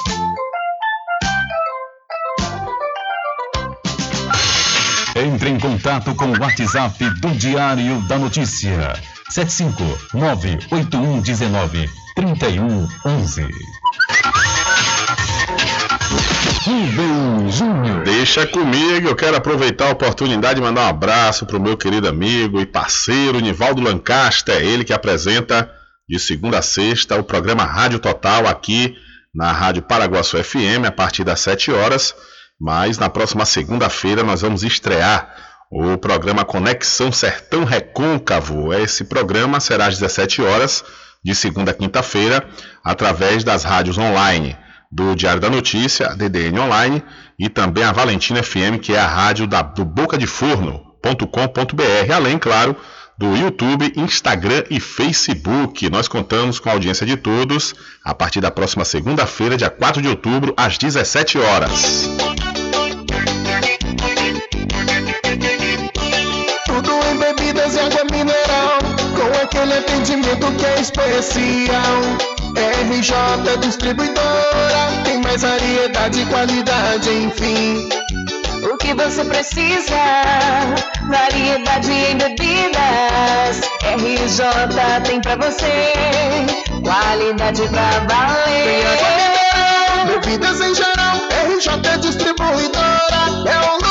Entre em contato com o WhatsApp do Diário da Notícia. 759-8119-3111. Rubem Júnior. Deixa comigo, eu quero aproveitar a oportunidade de mandar um abraço para o meu querido amigo e parceiro Nivaldo Lancaster, ele que apresenta de segunda a sexta o programa Rádio Total aqui na Rádio Paraguaçu FM a partir das 7 horas. Mas na próxima segunda-feira nós vamos estrear o programa Conexão Sertão Recôncavo. Esse programa será às 17 horas, de segunda a quinta-feira, através das rádios online do Diário da Notícia, a DDN Online, e também a Valentina FM, que é a rádio da, do Boca de Forno.com.br, além, claro, do YouTube, Instagram e Facebook. Nós contamos com a audiência de todos a partir da próxima segunda-feira, dia 4 de outubro, às 17 horas. Aquele atendimento que é especial. RJ Distribuidora, tem mais variedade e qualidade, enfim. O que você precisa? Variedade em bebidas. RJ tem pra você. Qualidade pra valer. Bebidas em geral. RJ Distribuidora é o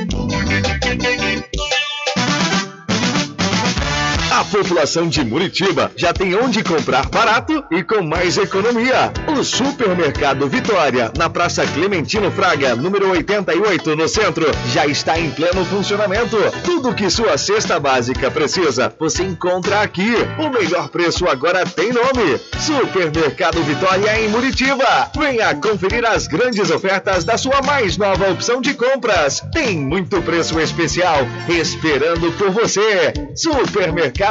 Música a população de Muritiba já tem onde comprar barato e com mais economia. O Supermercado Vitória, na Praça Clementino Fraga, número 88, no centro, já está em pleno funcionamento. Tudo que sua cesta básica precisa, você encontra aqui. O melhor preço agora tem nome: Supermercado Vitória em Muritiba. Venha conferir as grandes ofertas da sua mais nova opção de compras. Tem muito preço especial esperando por você. Supermercado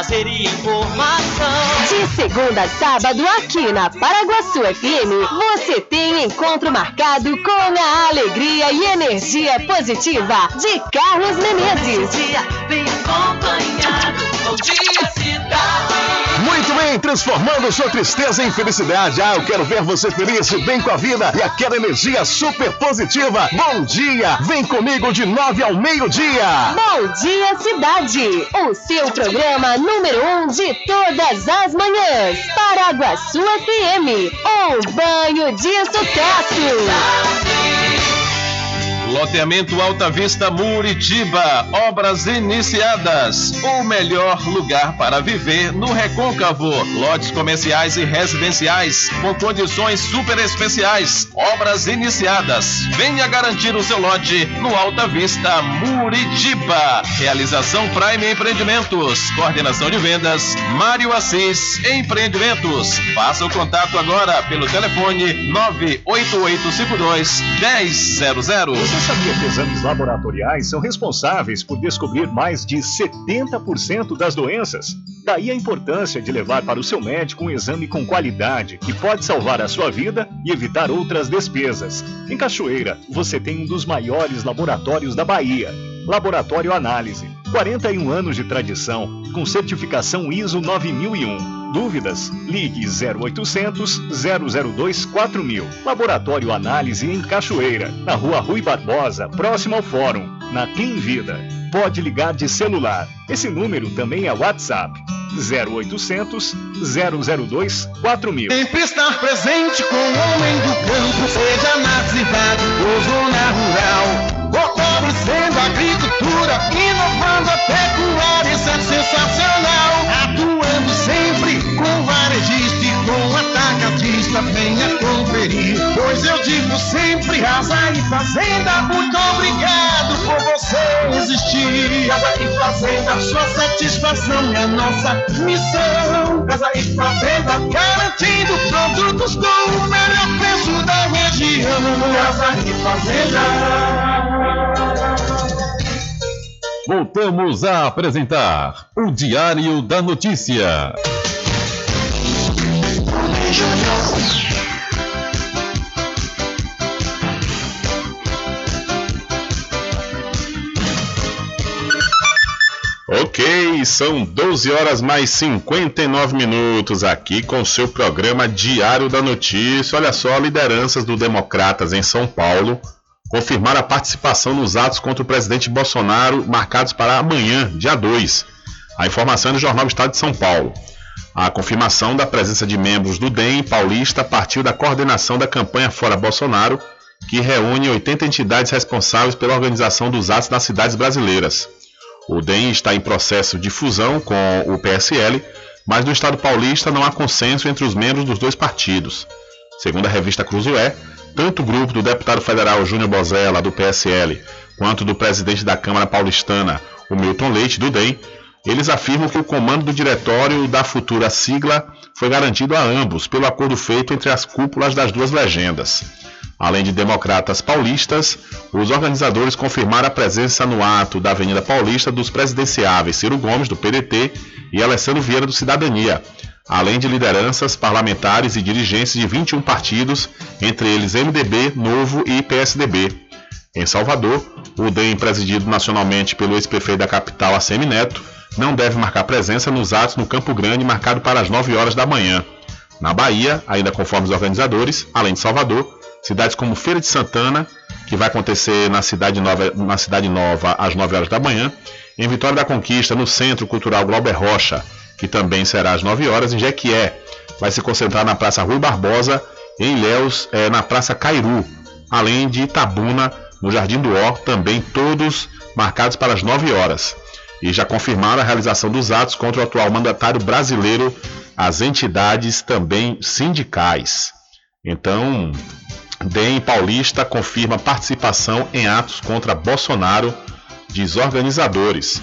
Lazer e informação. De segunda a sábado, aqui na Paraguaçu FM, você tem encontro marcado com a alegria e energia positiva de Carlos Menezes. Bem acompanhado. Bom dia, cidade. Muito bem, transformando sua tristeza em felicidade. Ah, eu quero ver você feliz, bem com a vida e aquela energia super positiva. Bom dia, vem comigo de nove ao meio-dia. Bom dia, cidade! O seu programa número um de todas as manhãs. Paraguaçu FM, um banho de sucesso. Loteamento Alta Vista Muritiba, obras iniciadas. O melhor lugar para viver no Recôncavo. Lotes comerciais e residenciais com condições super especiais. Obras iniciadas. Venha garantir o seu lote no Alta Vista Muritiba. Realização Prime Empreendimentos. Coordenação de vendas Mário Assis Empreendimentos. Faça o contato agora pelo telefone 98852 1000. Você sabia que exames laboratoriais são responsáveis por descobrir mais de 70% das doenças? Daí a importância de levar para o seu médico um exame com qualidade que pode salvar a sua vida e evitar outras despesas. Em Cachoeira, você tem um dos maiores laboratórios da Bahia. Laboratório Análise. 41 anos de tradição, com certificação ISO 9001. Dúvidas? Ligue 0800 002 4000. Laboratório Análise em Cachoeira, na Rua Rui Barbosa, próximo ao Fórum, na Clean Vida. Pode ligar de celular. Esse número também é WhatsApp. 0800 002 4000. Sempre estar presente com o homem do campo, seja na cidade ou zona rural. Fortalecendo a agricultura, inovando a pecuária, isso é sensacional. Atuando atacadista, venha conferir. Pois eu digo sempre, Casa e Fazenda, muito obrigado por você existir. Casa e Fazenda, sua satisfação é nossa missão. Casa e Fazenda, garantindo produtos com o melhor preço da região. Casa e Fazenda. Voltamos a apresentar o Diário da Notícia. Ok, são 12 horas mais 59 minutos aqui com seu programa Diário da Notícia. Olha só, lideranças do Democratas em São Paulo confirmaram a participação nos atos contra o presidente Bolsonaro marcados para amanhã, dia 2. A informação é do Jornal Estado de São Paulo. A confirmação da presença de membros do DEM paulista partiu da coordenação da campanha Fora Bolsonaro, que reúne 80 entidades responsáveis pela organização dos atos nas cidades brasileiras. O DEM está em processo de fusão com o PSL, mas no estado paulista não há consenso entre os membros dos dois partidos. Segundo a revista Cruzoé, tanto o grupo do deputado federal Júnior Bozella, do PSL, quanto do presidente da Câmara Paulistana, o Milton Leite, do DEM, eles afirmam que o comando do diretório da futura sigla foi garantido a ambos pelo acordo feito entre as cúpulas das duas legendas. Além de democratas paulistas, os organizadores confirmaram a presença no ato da Avenida Paulista dos presidenciáveis Ciro Gomes, do PDT, e Alessandro Vieira, do Cidadania, além de lideranças parlamentares e dirigentes de 21 partidos, entre eles MDB, Novo e PSDB. Em Salvador, o DEM, presidido nacionalmente pelo ex-prefeito da capital, ACM Neto, não deve marcar presença nos atos no Campo Grande, marcado para as 9 horas da manhã. Na Bahia, ainda conforme os organizadores, além de Salvador, cidades como Feira de Santana, que vai acontecer na Cidade Nova, na Cidade Nova às 9 horas da manhã, em Vitória da Conquista, no Centro Cultural Glauber Rocha, que também será às 9 horas, em Jequié, vai se concentrar na Praça Rui Barbosa, em Ilhéus, é, na Praça Cairu, além de Itabuna, no Jardim do Ó, também todos marcados para as 9 horas. E já confirmaram a realização dos atos contra o atual mandatário brasileiro, as entidades também sindicais. Então, DEM Paulista confirma participação em atos contra Bolsonaro, diz organizadores.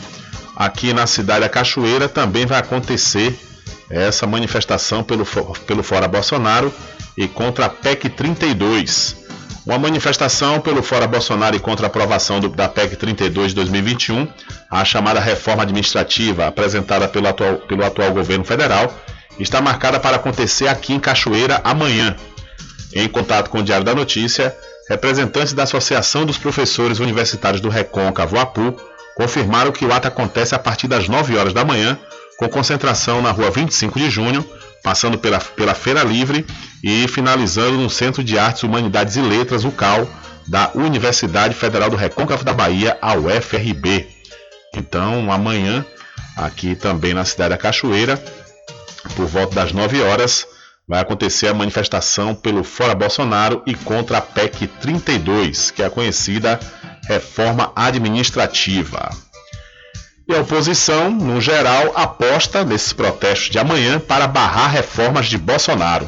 Aqui na cidade da Cachoeira também vai acontecer essa manifestação pelo, pelo Fora Bolsonaro e contra a PEC 32. Uma manifestação pelo Fora Bolsonaro e contra a aprovação do, da PEC 32 de 2021, a chamada reforma administrativa apresentada pelo atual, pelo atual governo federal, está marcada para acontecer aqui em Cachoeira amanhã. Em contato com o Diário da Notícia, representantes da Associação dos Professores Universitários do Recôncavo, APU, confirmaram que o ato acontece a partir das 9 horas da manhã, com concentração na rua 25 de junho, passando pela, pela Feira Livre e finalizando no Centro de Artes, Humanidades e Letras, o CAL, da Universidade Federal do Recôncavo da Bahia, a UFRB. Então, amanhã, aqui também na cidade da Cachoeira, por volta das 9 horas, vai acontecer a manifestação pelo Fora Bolsonaro e contra a PEC 32, que é a conhecida reforma administrativa. E a oposição, no geral, aposta nesses protestos de amanhã para barrar reformas de Bolsonaro.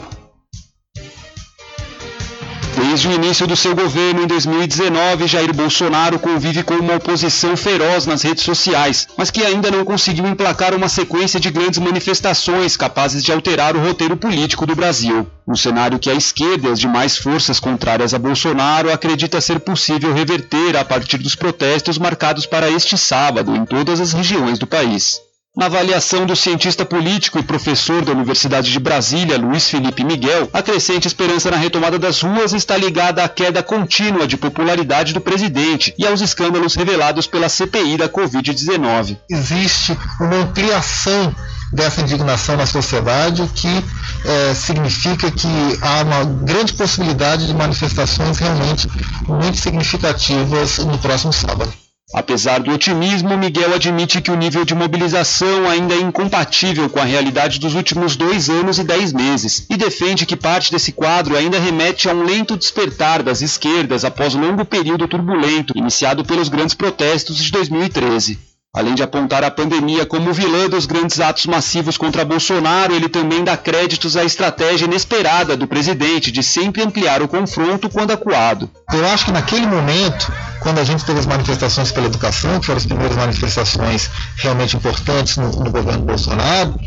Desde o início do seu governo em 2019, Jair Bolsonaro convive com uma oposição feroz nas redes sociais, mas que ainda não conseguiu emplacar uma sequência de grandes manifestações capazes de alterar o roteiro político do Brasil. Um cenário que a esquerda e as demais forças contrárias a Bolsonaro acredita ser possível reverter a partir dos protestos marcados para este sábado em todas as regiões do país. Na avaliação do cientista político e professor da Universidade de Brasília, Luiz Felipe Miguel, a crescente esperança na retomada das ruas está ligada à queda contínua de popularidade do presidente e aos escândalos revelados pela CPI da Covid-19. Existe uma ampliação dessa indignação na sociedade que é, significa que há uma grande possibilidade de manifestações realmente muito significativas no próximo sábado. Apesar do otimismo, Miguel admite que o nível de mobilização ainda é incompatível com a realidade dos últimos dois anos e dez meses, e defende que parte desse quadro ainda remete a um lento despertar das esquerdas após longo período turbulento iniciado pelos grandes protestos de 2013. Além de apontar a pandemia como vilã dos grandes atos massivos contra Bolsonaro, ele também dá créditos à estratégia inesperada do presidente de sempre ampliar o confronto quando acuado. Eu acho que naquele momento, quando a gente teve as manifestações pela educação, que foram as primeiras manifestações realmente importantes no, no governo Bolsonaro,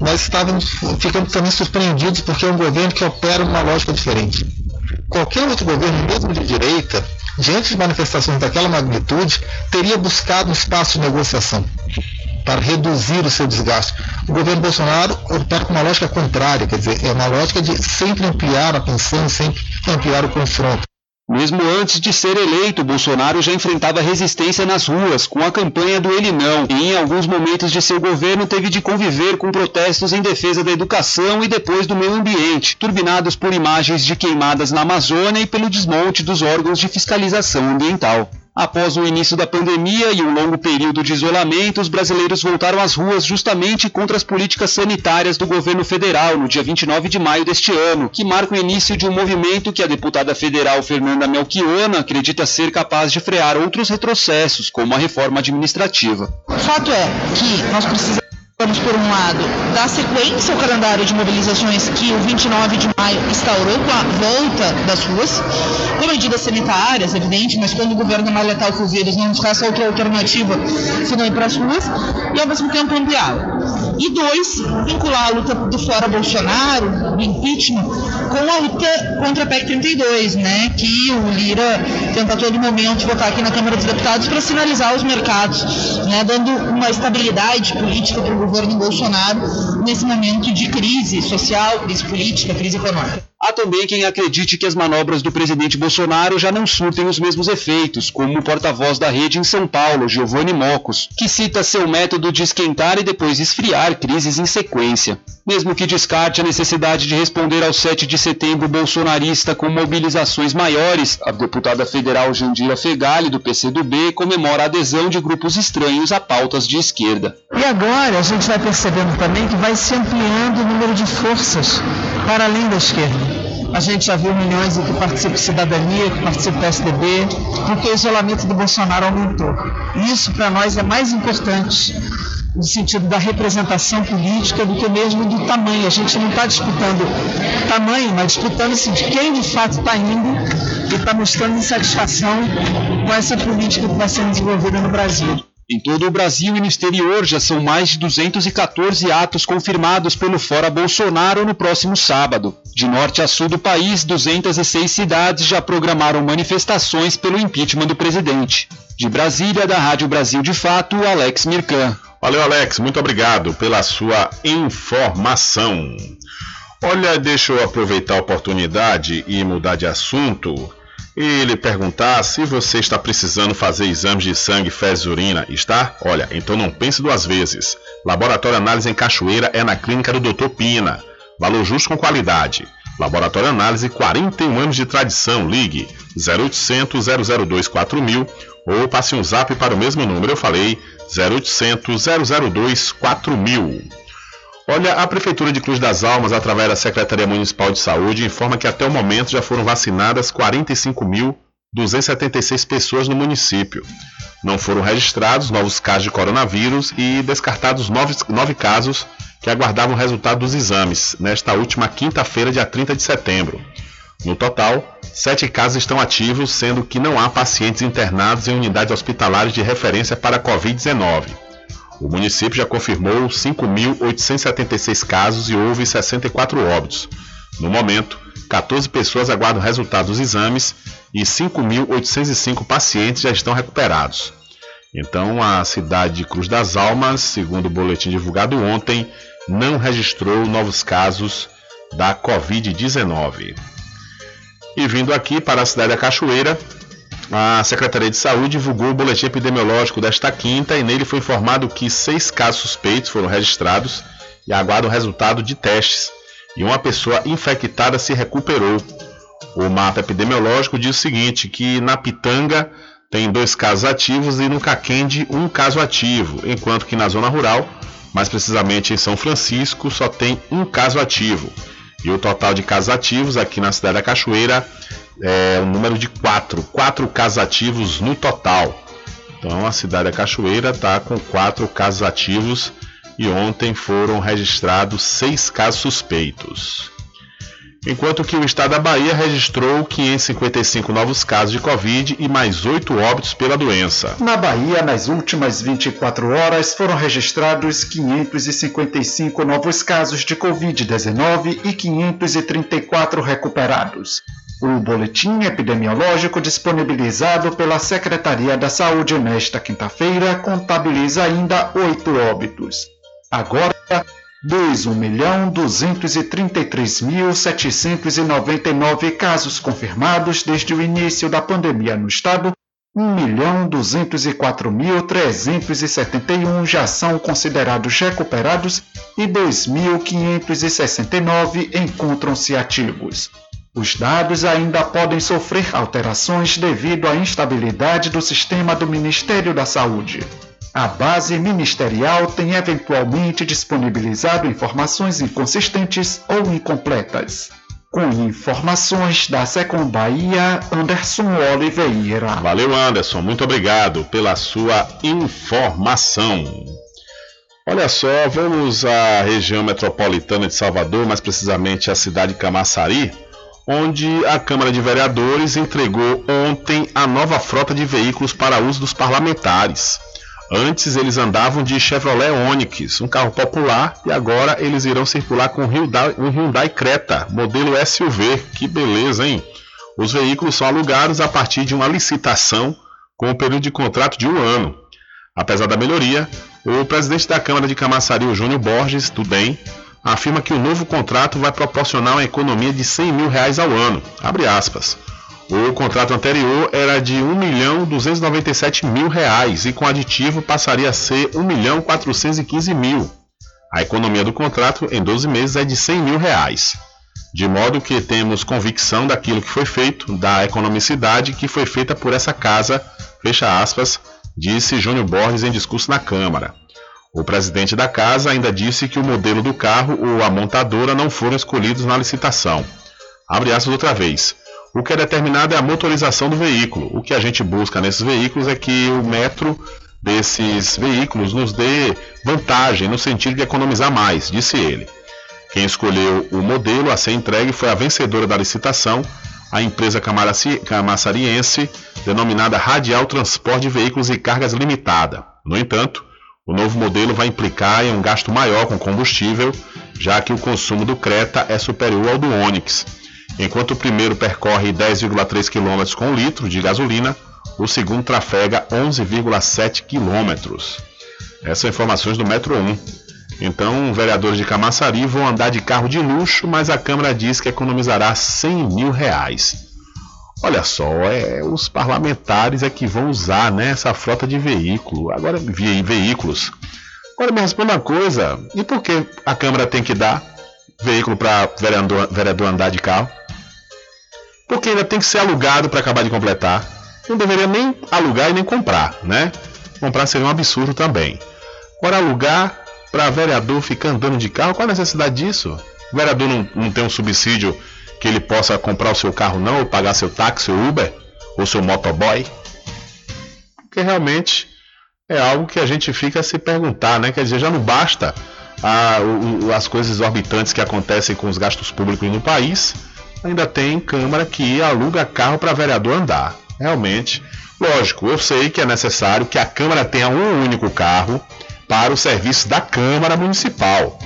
nós estávamos, ficamos também surpreendidos porque é um governo que opera numa lógica diferente. Qualquer outro governo, mesmo de direita, diante de manifestações daquela magnitude, teria buscado um espaço de negociação para reduzir o seu desgaste. O governo Bolsonaro opera com uma lógica contrária, quer dizer, é uma lógica de sempre ampliar a tensão, sempre ampliar o confronto. Mesmo antes de ser eleito, Bolsonaro já enfrentava resistência nas ruas, com a campanha do Ele Não, e em alguns momentos de seu governo teve de conviver com protestos em defesa da educação e depois do meio ambiente, turbinados por imagens de queimadas na Amazônia e pelo desmonte dos órgãos de fiscalização ambiental. Após o início da pandemia e um longo período de isolamento, os brasileiros voltaram às ruas justamente contra as políticas sanitárias do governo federal no dia 29 de maio deste ano, que marca o início de um movimento que a deputada federal Fernanda Melchiona acredita ser capaz de frear outros retrocessos, como a reforma administrativa. O fato é que nós precisamos Vamos, por um lado, dar sequência ao calendário de mobilizações que o 29 de maio instaurou com a volta das ruas, com medidas sanitárias, evidente, mas quando o governo mais letal o vírus, não nos resta outra alternativa senão ir para as ruas, e ao mesmo tempo ampliá-la. E dois, vincular a luta do fora Bolsonaro, do impeachment, com a luta contra a PEC 32, né, que o Lira tenta a todo momento votar aqui na Câmara dos Deputados para sinalizar aos mercados, né, dando uma estabilidade política para o governo Bolsonaro nesse momento de crise social, crise política, crise econômica. Há também quem acredite que as manobras do presidente Bolsonaro já não surtem os mesmos efeitos, como o porta-voz da rede em São Paulo, Giovanni Mocos, que cita seu método de esquentar e depois esfriar crises em sequência. Mesmo que descarte a necessidade de responder ao 7 de setembro bolsonarista com mobilizações maiores, a deputada federal Jandira Fegali, do PCdoB, comemora a adesão de grupos estranhos a pautas de esquerda. E agora a gente vai percebendo também que vai se ampliando o número de forças para além da esquerda. A gente já viu milhões que participa cidadania, que participa do PSDB, porque o isolamento do Bolsonaro aumentou. E isso para nós é mais importante no sentido da representação política do que mesmo do tamanho. A gente não está disputando tamanho, mas disputando assim, de quem de fato está indo e está mostrando insatisfação com essa política que vai sendo desenvolvida no Brasil. Em todo o Brasil e no exterior já são mais de 214 atos confirmados pelo Fora Bolsonaro no próximo sábado. De norte a sul do país, 206 cidades já programaram manifestações pelo impeachment do presidente. De Brasília, da Rádio Brasil de Fato, Alex Mirkan. Valeu, Alex. Muito obrigado pela sua informação. Olha, deixa eu aproveitar a oportunidade e mudar de assunto e lhe perguntar se você está precisando fazer exames de sangue, fezes urina. Está? Olha, então não pense duas vezes. Laboratório Análise em Cachoeira é na clínica do Dr. Pina. Valor justo com qualidade. Laboratório Análise, 41 anos de tradição. Ligue 0800 002 4000 ou passe um zap para o mesmo número. Eu falei 0800 002 4000. Olha, a Prefeitura de Cruz das Almas, através da Secretaria Municipal de Saúde, informa que até o momento já foram vacinadas 45.276 pessoas no município. Não foram registrados novos casos de coronavírus e descartados nove, nove casos que aguardavam o resultado dos exames nesta última quinta-feira, dia 30 de setembro. No total, sete casos estão ativos, sendo que não há pacientes internados em unidades hospitalares de referência para a Covid-19. O município já confirmou 5.876 casos e houve 64 óbitos. No momento, 14 pessoas aguardam o resultado dos exames e 5.805 pacientes já estão recuperados. Então, a cidade de Cruz das Almas, segundo o boletim divulgado ontem, não registrou novos casos da Covid-19. E vindo aqui para a cidade da Cachoeira, a Secretaria de Saúde divulgou o boletim epidemiológico desta quinta e nele foi informado que seis casos suspeitos foram registrados e aguardam o resultado de testes. E uma pessoa infectada se recuperou. O mapa epidemiológico diz o seguinte: que na Pitanga tem dois casos ativos e no Caquende um caso ativo, enquanto que na zona rural, mais precisamente em São Francisco, só tem um caso ativo. E o total de casos ativos aqui na cidade da Cachoeira é o número de quatro, quatro casos ativos no total. Então a cidade da Cachoeira está com quatro casos ativos e ontem foram registrados seis casos suspeitos. Enquanto que o estado da Bahia registrou 555 novos casos de Covid e mais oito óbitos pela doença. Na Bahia, nas últimas 24 horas, foram registrados 555 novos casos de Covid-19 e 534 recuperados. O boletim epidemiológico disponibilizado pela Secretaria da Saúde nesta quinta-feira contabiliza ainda oito óbitos. Agora, 2.233.799 casos confirmados desde o início da pandemia no estado, 1.204.371 já são considerados recuperados e 2.569 encontram-se ativos. Os dados ainda podem sofrer alterações devido à instabilidade do sistema do Ministério da Saúde. A base ministerial tem eventualmente disponibilizado informações inconsistentes ou incompletas. Com informações da Secom Bahia, Anderson Oliveira. Valeu, Anderson. Muito obrigado pela sua informação. Olha só, vamos à região metropolitana de Salvador, mais precisamente a cidade de Camaçari, onde a Câmara de Vereadores entregou ontem a nova frota de veículos para uso dos parlamentares. Antes eles andavam de Chevrolet Onix, um carro popular, e agora eles irão circular com um Hyundai, um Hyundai Creta, modelo SUV. Que beleza, hein? Os veículos são alugados a partir de uma licitação com um período de contrato de um ano. Apesar da melhoria, o presidente da Câmara de Camaçari, o Júnior Borges, do DEM, afirma que o novo contrato vai proporcionar uma economia de 100 mil reais ao ano. O contrato anterior era de 1 milhão 297 mil reais e com aditivo passaria a ser 1 milhão 415 mil. A economia do contrato em 12 meses é de 100 mil reais. De modo que temos convicção daquilo que foi feito, da economicidade que foi feita por essa casa, fecha aspas, disse Júnior Borges em discurso na Câmara. O presidente da casa ainda disse que o modelo do carro ou a montadora não foram escolhidos na licitação. Abre aspas outra vez. O que é determinado é a motorização do veículo. O que a gente busca nesses veículos é que o metro desses veículos nos dê vantagem no sentido de economizar mais, disse ele. Quem escolheu o modelo a ser entregue foi a vencedora da licitação, a empresa camaçariense, denominada Radial Transporte de Veículos e Cargas Limitada. No entanto, o novo modelo vai implicar em um gasto maior com combustível, já que o consumo do Creta é superior ao do Onix Enquanto o primeiro percorre 10,3 km com litro de gasolina, o segundo trafega 11,7 km. Essas são informações do Metro 1. Então, vereadores de Camaçari vão andar de carro de luxo, mas a Câmara diz que economizará 100 mil reais. Olha só, é, os parlamentares é que vão usar né, essa frota de veículo, agora via veículos. Agora me responda uma coisa, e por que a Câmara tem que dar veículo para vereador, vereador andar de carro? porque ainda tem que ser alugado para acabar de completar. Não deveria nem alugar e nem comprar, né? Comprar seria um absurdo também. Agora, alugar para vereador ficar andando de carro, qual a necessidade disso? O vereador não, não tem um subsídio que ele possa comprar o seu carro, não, ou pagar seu táxi, seu Uber, ou seu motoboy? Porque realmente é algo que a gente fica a se perguntar, né? Quer dizer, já não basta a, o, as coisas exorbitantes que acontecem com os gastos públicos no país ainda tem Câmara que aluga carro para vereador andar. Realmente, lógico, eu sei que é necessário que a Câmara tenha um único carro para o serviço da Câmara Municipal.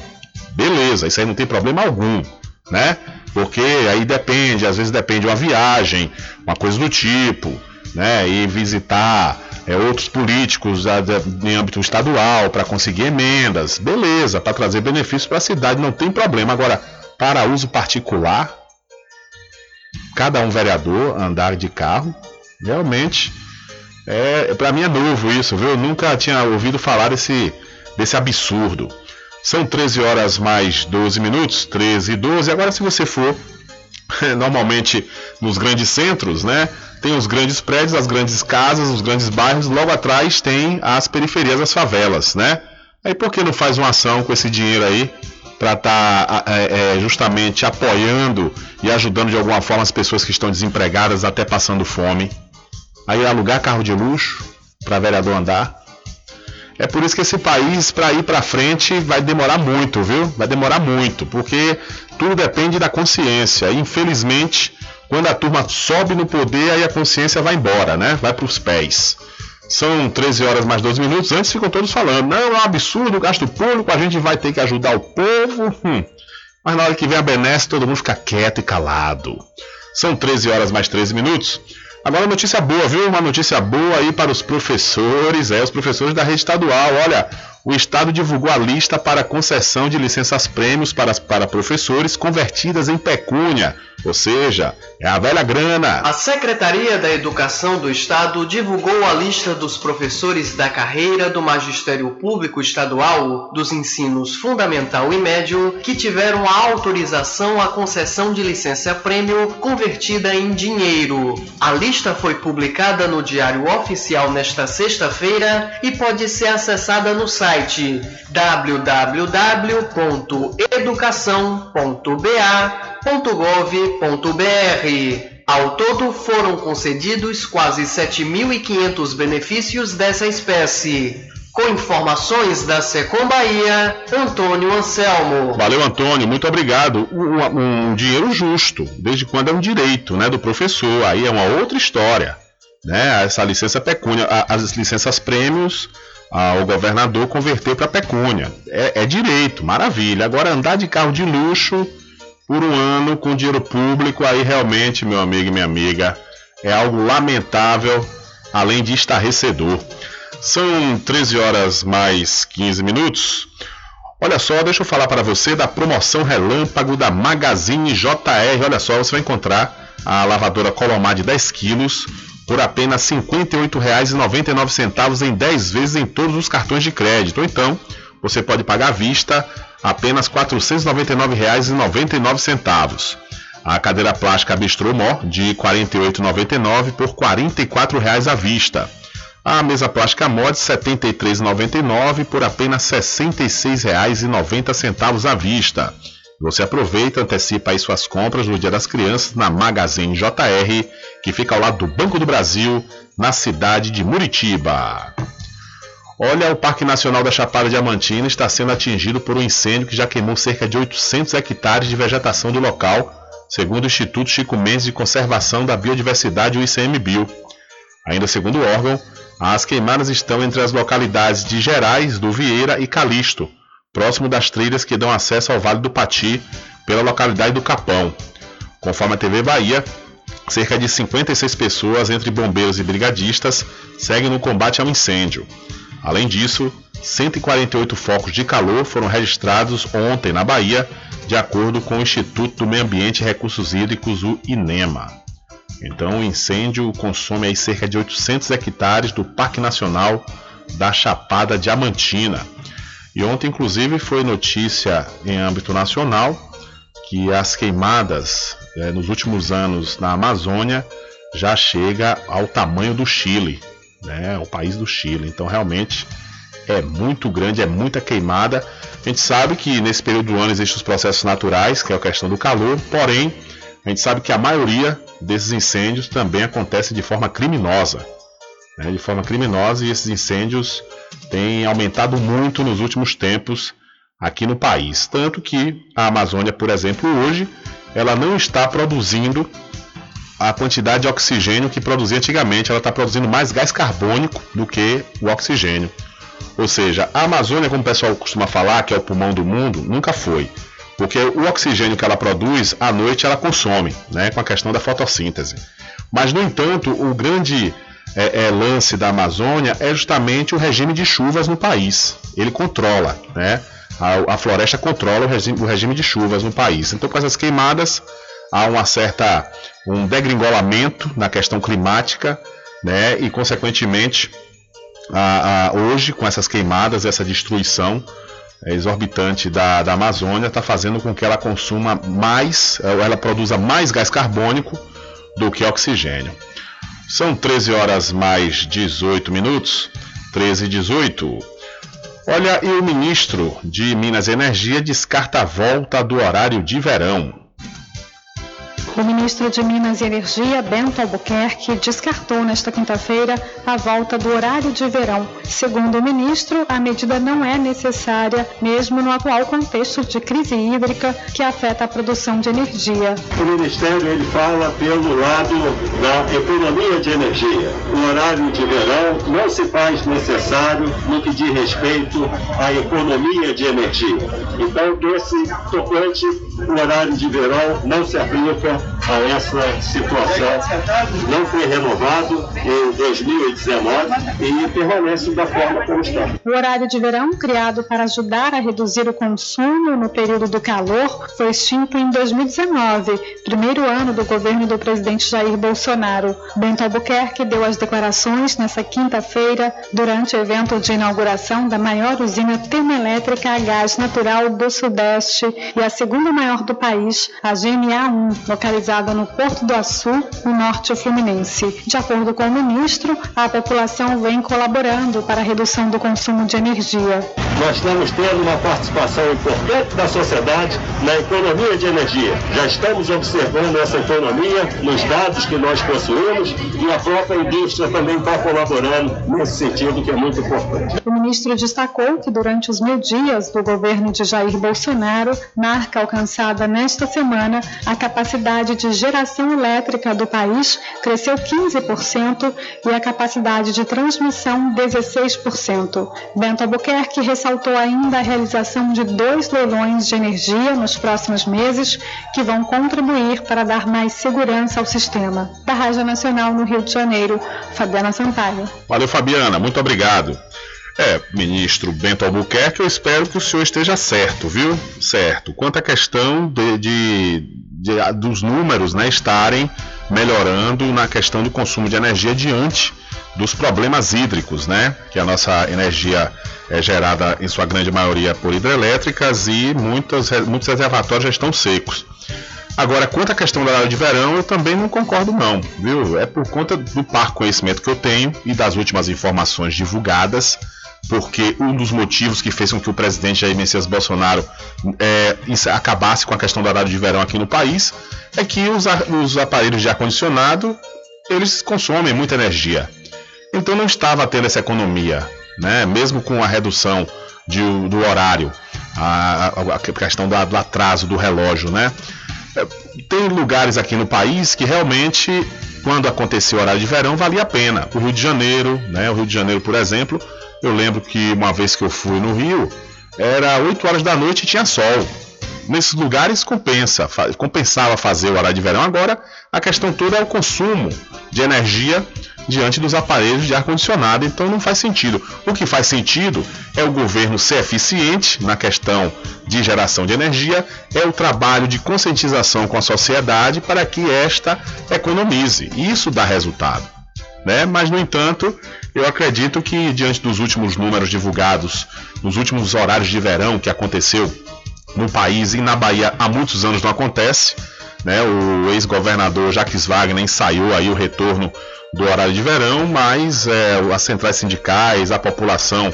Beleza, isso aí não tem problema algum, né? Porque aí depende, às vezes depende uma viagem, uma coisa do tipo, né? E visitar é, outros políticos a, a, em âmbito estadual para conseguir emendas, beleza, para trazer benefícios para a cidade, não tem problema. Agora, para uso particular, cada um vereador andar de carro. Realmente, é, para mim é novo isso, viu? Eu nunca tinha ouvido falar desse, desse absurdo. São 13 horas mais 12 minutos, 13 e 12. Agora, se você for normalmente nos grandes centros, né? Tem os grandes prédios, as grandes casas, os grandes bairros, logo atrás tem as periferias, as favelas, né? Aí por que não faz uma ação com esse dinheiro aí para estar tá, é, é, justamente apoiando e ajudando de alguma forma as pessoas que estão desempregadas, até passando fome. Aí alugar carro de luxo para vereador andar. É por isso que esse país, para ir para frente, vai demorar muito, viu? Vai demorar muito, porque tudo depende da consciência. E, infelizmente, quando a turma sobe no poder, aí a consciência vai embora, né? Vai para os pés. São 13 horas mais 12 minutos. Antes ficam todos falando: não, é um absurdo o gasto público, a gente vai ter que ajudar o povo. Hum. Mas na hora que vem a benesse, todo mundo fica quieto e calado. São 13 horas mais 13 minutos. Agora notícia boa, viu? Uma notícia boa aí para os professores, é, os professores da rede estadual. Olha, o Estado divulgou a lista para concessão de licenças prêmios para, para professores convertidas em pecúnia, ou seja, é a velha grana. A Secretaria da Educação do Estado divulgou a lista dos professores da carreira do Magistério Público Estadual dos ensinos fundamental e médio que tiveram a autorização à concessão de licença prêmio convertida em dinheiro. A lista foi publicada no Diário Oficial nesta sexta-feira e pode ser acessada no site site www.educação.ba.gov.br. Ao todo foram concedidos quase 7.500 benefícios dessa espécie. Com informações da Secom Bahia, Antônio Anselmo. Valeu, Antônio, muito obrigado. Um, um, dinheiro justo, desde quando é um direito né, do professor, aí é uma outra história. Né? Essa licença pecúnia, as licenças prêmios, o governador converteu para pecúnia. É, é direito, maravilha. Agora, andar de carro de luxo por um ano com dinheiro público, aí realmente, meu amigo e minha amiga, é algo lamentável, além de estarrecedor. São 13 horas mais 15 minutos. Olha só, deixa eu falar para você da promoção relâmpago da Magazine JR. Olha só, você vai encontrar a lavadora Colomar de 10 quilos por apenas R$ 58,99 em 10 vezes em todos os cartões de crédito. Ou então, você pode pagar à vista apenas R$ 499,99. A cadeira plástica Bistrô Mó de R$ 48,99 por R$ 44,00 à vista. A mesa plástica mod R$ 73,99 por apenas R$ 66,90 à vista. Você aproveita, antecipa aí suas compras no Dia das Crianças na Magazine JR, que fica ao lado do Banco do Brasil, na cidade de Muritiba. Olha, o Parque Nacional da Chapada Diamantina está sendo atingido por um incêndio que já queimou cerca de 800 hectares de vegetação do local, segundo o Instituto Chico Mendes de Conservação da Biodiversidade, o ICMBio. Ainda segundo o órgão, as queimadas estão entre as localidades de Gerais, do Vieira e Calixto, próximo das trilhas que dão acesso ao Vale do Pati, pela localidade do Capão. Conforme a TV Bahia, cerca de 56 pessoas, entre bombeiros e brigadistas, seguem no combate ao incêndio. Além disso, 148 focos de calor foram registrados ontem na Bahia, de acordo com o Instituto do Meio Ambiente e Recursos Hídricos, o INEMA. Então, o incêndio consome aí cerca de 800 hectares do Parque Nacional da Chapada Diamantina. E ontem, inclusive, foi notícia em âmbito nacional que as queimadas é, nos últimos anos na Amazônia já chega ao tamanho do Chile, né, o país do Chile. Então, realmente é muito grande, é muita queimada. A gente sabe que nesse período do ano existem os processos naturais, que é a questão do calor, porém a gente sabe que a maioria desses incêndios também acontece de forma criminosa. Né? De forma criminosa, e esses incêndios têm aumentado muito nos últimos tempos aqui no país. Tanto que a Amazônia, por exemplo, hoje, ela não está produzindo a quantidade de oxigênio que produzia antigamente. Ela está produzindo mais gás carbônico do que o oxigênio. Ou seja, a Amazônia, como o pessoal costuma falar, que é o pulmão do mundo, nunca foi. Porque o oxigênio que ela produz, à noite ela consome, né, com a questão da fotossíntese. Mas, no entanto, o grande é, é, lance da Amazônia é justamente o regime de chuvas no país. Ele controla, né? A, a floresta controla o regime, o regime de chuvas no país. Então, com essas queimadas, há uma certa um degringolamento na questão climática, né? E consequentemente, a, a, hoje com essas queimadas, essa destruição, é, exorbitante da, da Amazônia está fazendo com que ela consuma mais, ela produza mais gás carbônico do que oxigênio. São 13 horas mais 18 minutos, 13 e 18. Olha, e o ministro de Minas e Energia descarta a volta do horário de verão. O ministro de Minas e Energia, Bento Albuquerque, descartou nesta quinta-feira a volta do horário de verão. Segundo o ministro, a medida não é necessária, mesmo no atual contexto de crise hídrica que afeta a produção de energia. O ministério ele fala pelo lado da economia de energia. O horário de verão não se faz necessário no que diz respeito à economia de energia. Então, esse tocante, o horário de verão não se aplica a essa situação. Não foi renovado em 2019 e permanece da forma como está. O horário de verão, criado para ajudar a reduzir o consumo no período do calor, foi extinto em 2019, primeiro ano do governo do presidente Jair Bolsonaro. Bento Albuquerque deu as declarações nesta quinta-feira, durante o evento de inauguração da maior usina termoelétrica a gás natural do Sudeste e a segunda maior maior do país, a GMA1, localizada no Porto do Açu, no norte fluminense. De acordo com o ministro, a população vem colaborando para a redução do consumo de energia. Nós estamos tendo uma participação importante da sociedade na economia de energia. Já estamos observando essa economia nos dados que nós possuímos e a própria indústria também está colaborando nesse sentido que é muito importante. O ministro destacou que durante os mil dias do governo de Jair Bolsonaro, marca alcançada nesta semana, a capacidade de geração elétrica do país cresceu 15% e a capacidade de transmissão 16%. Bento Albuquerque ressaltou ainda a realização de dois leilões de energia nos próximos meses que vão contribuir para dar mais segurança ao sistema. Da Rádio Nacional no Rio de Janeiro, Fabiana Sampaio. Valeu, Fabiana, muito obrigado. É, ministro Bento Albuquerque, eu espero que o senhor esteja certo, viu? Certo. Quanto à questão de, de, de, dos números né, estarem melhorando na questão do consumo de energia diante dos problemas hídricos, né? Que a nossa energia é gerada em sua grande maioria por hidrelétricas e muitas, muitos reservatórios já estão secos. Agora, quanto à questão do horário de verão, eu também não concordo não, viu? É por conta do par conhecimento que eu tenho e das últimas informações divulgadas porque um dos motivos que fez com que o presidente Jair Messias Bolsonaro é, acabasse com a questão do horário de verão aqui no país é que os, os aparelhos de ar-condicionado eles consomem muita energia. Então não estava tendo essa economia, né? mesmo com a redução de, do horário, a, a, questão do, do, atraso do relógio. Né? É, tem lugares aqui no país que realmente, quando aconteceu o horário de verão, valia a pena. O Rio de Janeiro, né? o Rio de Janeiro, por exemplo, eu lembro que uma vez que eu fui no Rio, era 8 horas da noite e tinha sol. Nesses lugares compensa, compensava fazer o horário de verão. Agora, a questão toda é o consumo de energia diante dos aparelhos de ar-condicionado, então não faz sentido. O que faz sentido é o governo ser eficiente na questão de geração de energia, é o trabalho de conscientização com a sociedade para que esta economize. Isso dá resultado. Né? Mas, no entanto, eu acredito que, diante dos últimos números divulgados, nos últimos horários de verão que aconteceu no país e na Bahia há muitos anos não acontece, né? o ex-governador Jacques Wagner ensaiou aí o retorno do horário de verão, mas é, as centrais sindicais, a população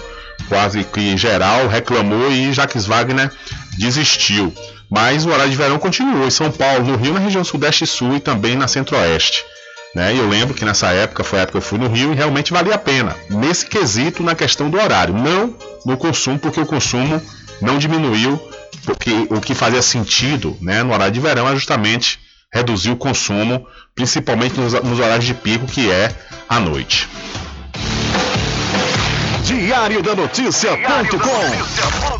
quase que geral reclamou e Jacques Wagner desistiu. Mas o horário de verão continuou em São Paulo, no Rio, na região sudeste e sul e também na centro-oeste. Né? E eu lembro que nessa época foi a época que eu fui no Rio e realmente valia a pena. Nesse quesito, na questão do horário. Não no consumo, porque o consumo não diminuiu, porque o que fazia sentido né, no horário de verão é justamente reduzir o consumo, principalmente nos, nos horários de pico, que é à noite. Diário da Notícia.com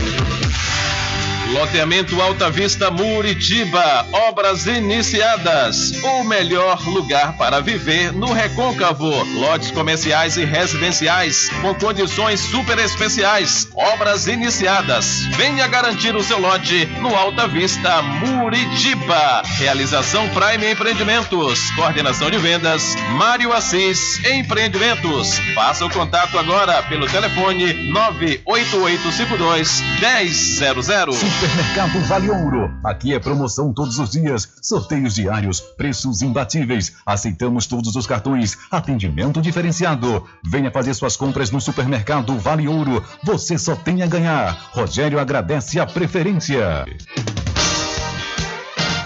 Loteamento Alta Vista Muritiba, obras iniciadas. O melhor lugar para viver no Recôncavo. Lotes comerciais e residenciais com condições super especiais. Obras iniciadas. Venha garantir o seu lote no Alta Vista Muritiba. Realização Prime Empreendimentos. Coordenação de vendas Mário Assis Empreendimentos. Faça o contato agora pelo telefone 98852 1000. Supermercado Vale Ouro. Aqui é promoção todos os dias, sorteios diários, preços imbatíveis. Aceitamos todos os cartões, atendimento diferenciado. Venha fazer suas compras no Supermercado Vale Ouro. Você só tem a ganhar. Rogério agradece a preferência.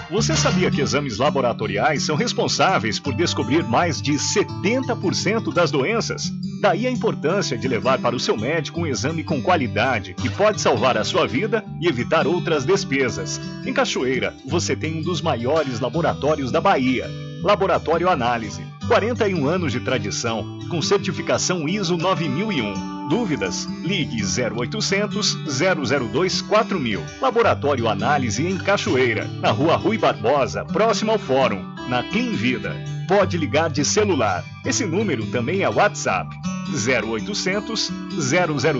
Você sabia que exames laboratoriais são responsáveis por descobrir mais de 70% das doenças? Daí a importância de levar para o seu médico um exame com qualidade que pode salvar a sua vida e evitar outras despesas. Em Cachoeira, você tem um dos maiores laboratórios da Bahia. Laboratório Análise. 41 anos de tradição, com certificação ISO 9001. Dúvidas? Ligue 0800 002 4000. Laboratório Análise em Cachoeira, na Rua Rui Barbosa, próximo ao Fórum, na Clean Vida. Pode ligar de celular. Esse número também é WhatsApp. 0800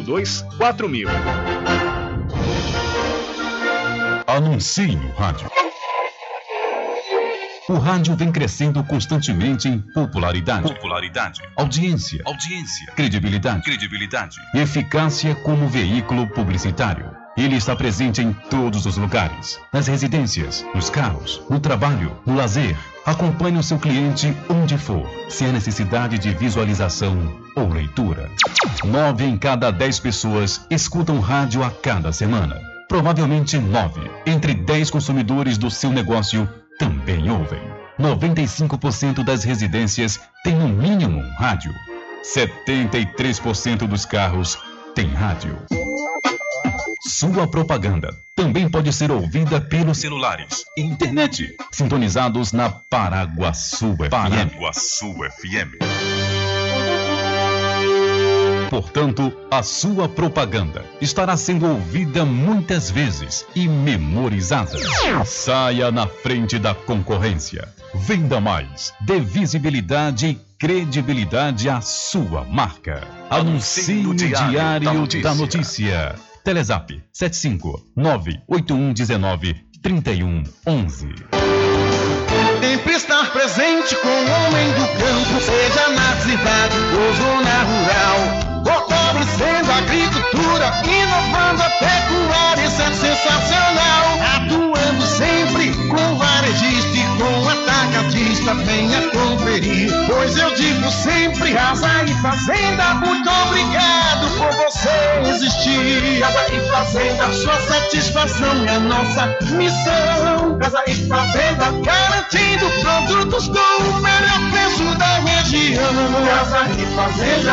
002 4000. Anuncie no rádio. O rádio vem crescendo constantemente em popularidade, popularidade, audiência, audiência, credibilidade, credibilidade eficácia como veículo publicitário. Ele está presente em todos os lugares, nas residências, nos carros, no trabalho, no lazer. Acompanhe o seu cliente onde for, sem a necessidade de visualização ou leitura. Nove em cada dez pessoas escutam rádio a cada semana. Provavelmente nove entre dez consumidores do seu negócio também ouvem. 95% das residências têm no mínimo um rádio. 73% dos carros têm rádio. Sua propaganda também pode ser ouvida pelos celulares e internet, sintonizados na Paraguaçu FM. Paraguaçu FM. Portanto, a sua propaganda estará sendo ouvida muitas vezes e memorizada. Saia na frente da concorrência. Venda mais. Dê visibilidade e credibilidade à sua marca. Anuncie no Diário da Notícia. Da notícia. Telezap 75 98119 3111. Sempre estar presente com o homem do campo, seja na cidade ou zona rural. Fortalecendo a agricultura, inovando a pecuária, isso é sensacional. Atacadista, venha conferir. Pois eu digo sempre, casa e fazenda, muito obrigado por você existir. Casa e fazenda, sua satisfação é nossa missão. Casa e fazenda, garantindo produtos com o melhor preço da região. Casa e fazenda.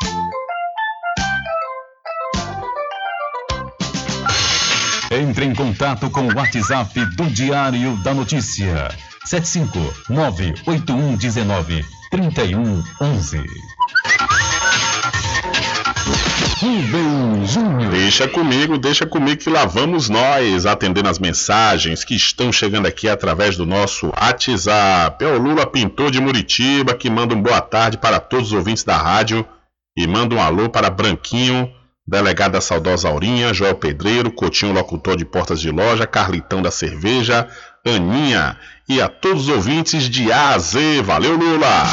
Entre em contato com o WhatsApp do Diário da Notícia. 759-8119-3111. Rubem Júnior. Deixa comigo, deixa comigo que lá vamos nós atendendo as mensagens que estão chegando aqui através do nosso WhatsApp. É o Lula Pintor de Muritiba que manda um boa tarde para todos os ouvintes da rádio e manda um alô para Branquinho Delegada Saudosa Aurinha, Joel Pedreiro, Coutinho Locutor de Portas de Loja, Carlitão da Cerveja, Aninha e a todos os ouvintes de A a Z. Valeu, Lula!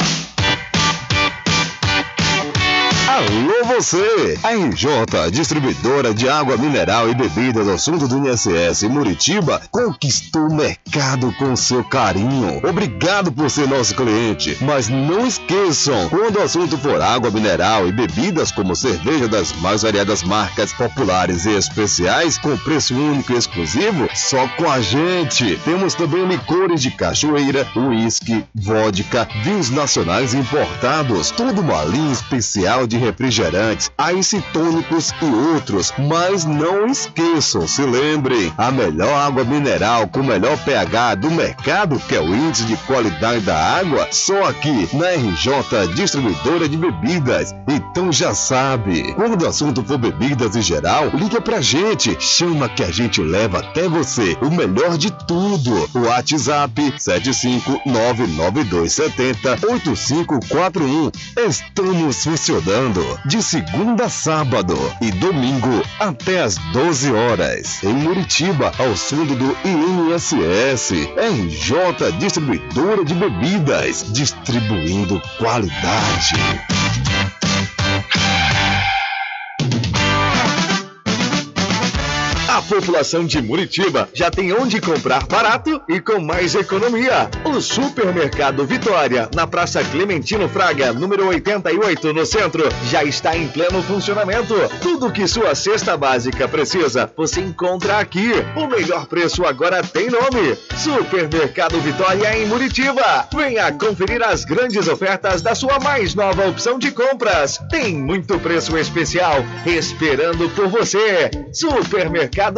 Alô você! A RJ, distribuidora de água mineral e bebidas ao fundo do INSS Muritiba, conquistou o mercado com seu carinho. Obrigado por ser nosso cliente. Mas não esqueçam, quando o assunto for água mineral e bebidas como cerveja das mais variadas marcas populares e especiais, com preço único e exclusivo, só com a gente. Temos também licores de cachoeira, uísque, vodka, vinhos nacionais importados, tudo uma linha especial de refrigerantes, aicitônicos e outros. Mas não esqueçam, se lembrem, a melhor água mineral com melhor pH do mercado, que é o índice de qualidade da água, só aqui na RJ Distribuidora de Bebidas. Então já sabe, quando o assunto for bebidas em geral, liga pra gente, chama que a gente leva até você o melhor de tudo. WhatsApp 75992708541. Estamos funcionando de segunda a sábado e domingo até às 12 horas. Em Muritiba, ao fundo do INSS, RJ Distribuidora de Bebidas, distribuindo qualidade. População de Muritiba já tem onde comprar barato e com mais economia. O Supermercado Vitória, na Praça Clementino Fraga, número 88, no centro, já está em pleno funcionamento. Tudo que sua cesta básica precisa, você encontra aqui. O melhor preço agora tem nome: Supermercado Vitória em Muritiba. Venha conferir as grandes ofertas da sua mais nova opção de compras. Tem muito preço especial esperando por você. Supermercado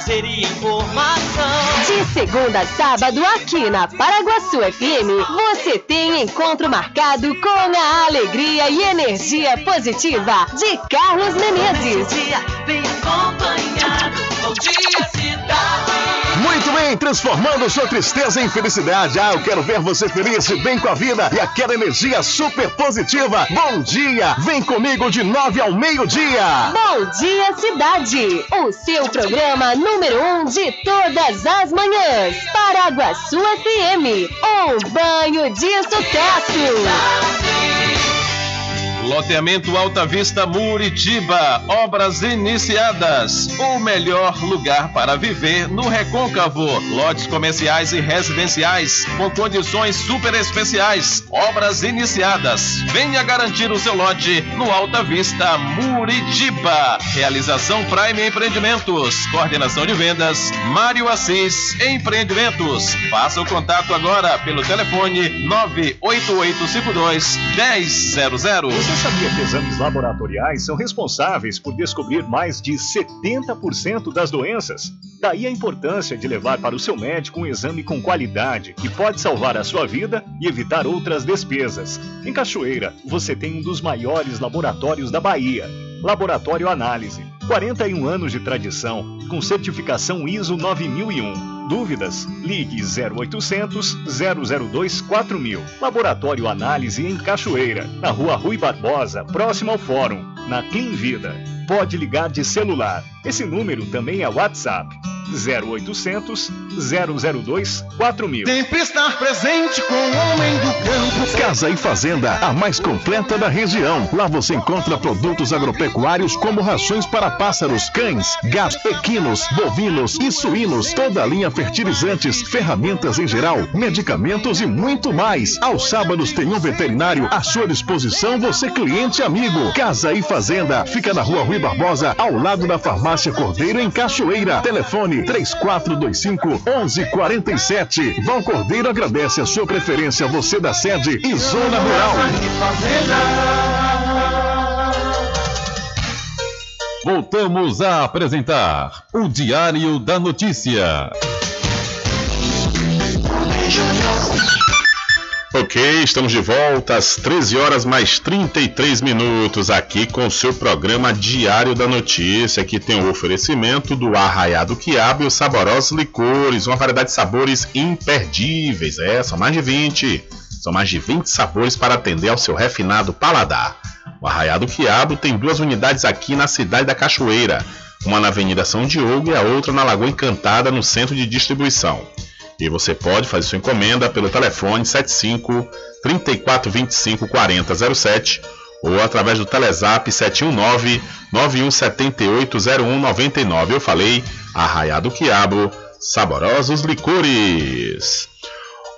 Lazer e informação. De segunda a sábado, aqui na Paraguaçu FM, você tem encontro marcado com a alegria e energia positiva de Carlos Menezes. Vem acompanhado. Bom dia, cidade. Bem, transformando sua tristeza em felicidade. Ah, eu quero ver você feliz, bem com a vida e aquela energia super positiva. Bom dia, vem comigo de nove ao meio-dia. Bom dia, cidade! O seu programa número um de todas as manhãs. Paraguaçu FM, um banho de sucesso. Loteamento Alta Vista Muritiba, obras iniciadas. O melhor lugar para viver no Recôncavo. Lotes comerciais e residenciais com condições super especiais. Obras iniciadas. Venha garantir o seu lote no Alta Vista Muritiba. Realização Prime Empreendimentos. Coordenação de vendas Mário Assis Empreendimentos. Faça o contato agora pelo telefone 98852 1000. Sabia que exames laboratoriais são responsáveis por descobrir mais de 70% das doenças? Daí a importância de levar para o seu médico um exame com qualidade que pode salvar a sua vida e evitar outras despesas. Em Cachoeira, você tem um dos maiores laboratórios da Bahia. Laboratório Análise. 41 anos de tradição, com certificação ISO 9001. Dúvidas? Ligue 0800 002 4000. Laboratório Análise em Cachoeira, na Rua Rui Barbosa, próximo ao Fórum, na Clean Vida. Pode ligar de celular. Esse número também é WhatsApp. 0800 002 4000. Sempre estar presente com o homem do campo. Casa e Fazenda, a mais completa da região. Lá você encontra produtos agropecuários como rações para pássaros, cães, gatos, equinos, bovinos e suínos, toda a linha fertilizantes, ferramentas em geral, medicamentos e muito mais. Aos sábados tem um veterinário à sua disposição, você cliente amigo. Casa e Fazenda, fica na rua Rui Barbosa, ao lado da farmácia Cordeiro, em Cachoeira. Telefone 3425 1147. Val Cordeiro agradece a sua preferência, você da sede e Zona Rural. Voltamos a apresentar o Diário da Notícia. Ok, estamos de volta às 13 horas mais 33 minutos aqui com o seu programa Diário da Notícia, que tem o oferecimento do Arraiado Quiabo e os saborosos licores, uma variedade de sabores imperdíveis. É, são mais de 20. São mais de 20 sabores para atender ao seu refinado paladar. O Arraiado Quiabo tem duas unidades aqui na cidade da Cachoeira, uma na Avenida São Diogo e a outra na Lagoa Encantada, no centro de distribuição. E você pode fazer sua encomenda pelo telefone 75 3425 4007 ou através do Telezap 719 9178 0199. Eu falei Arraiado Quiabo, saborosos licores.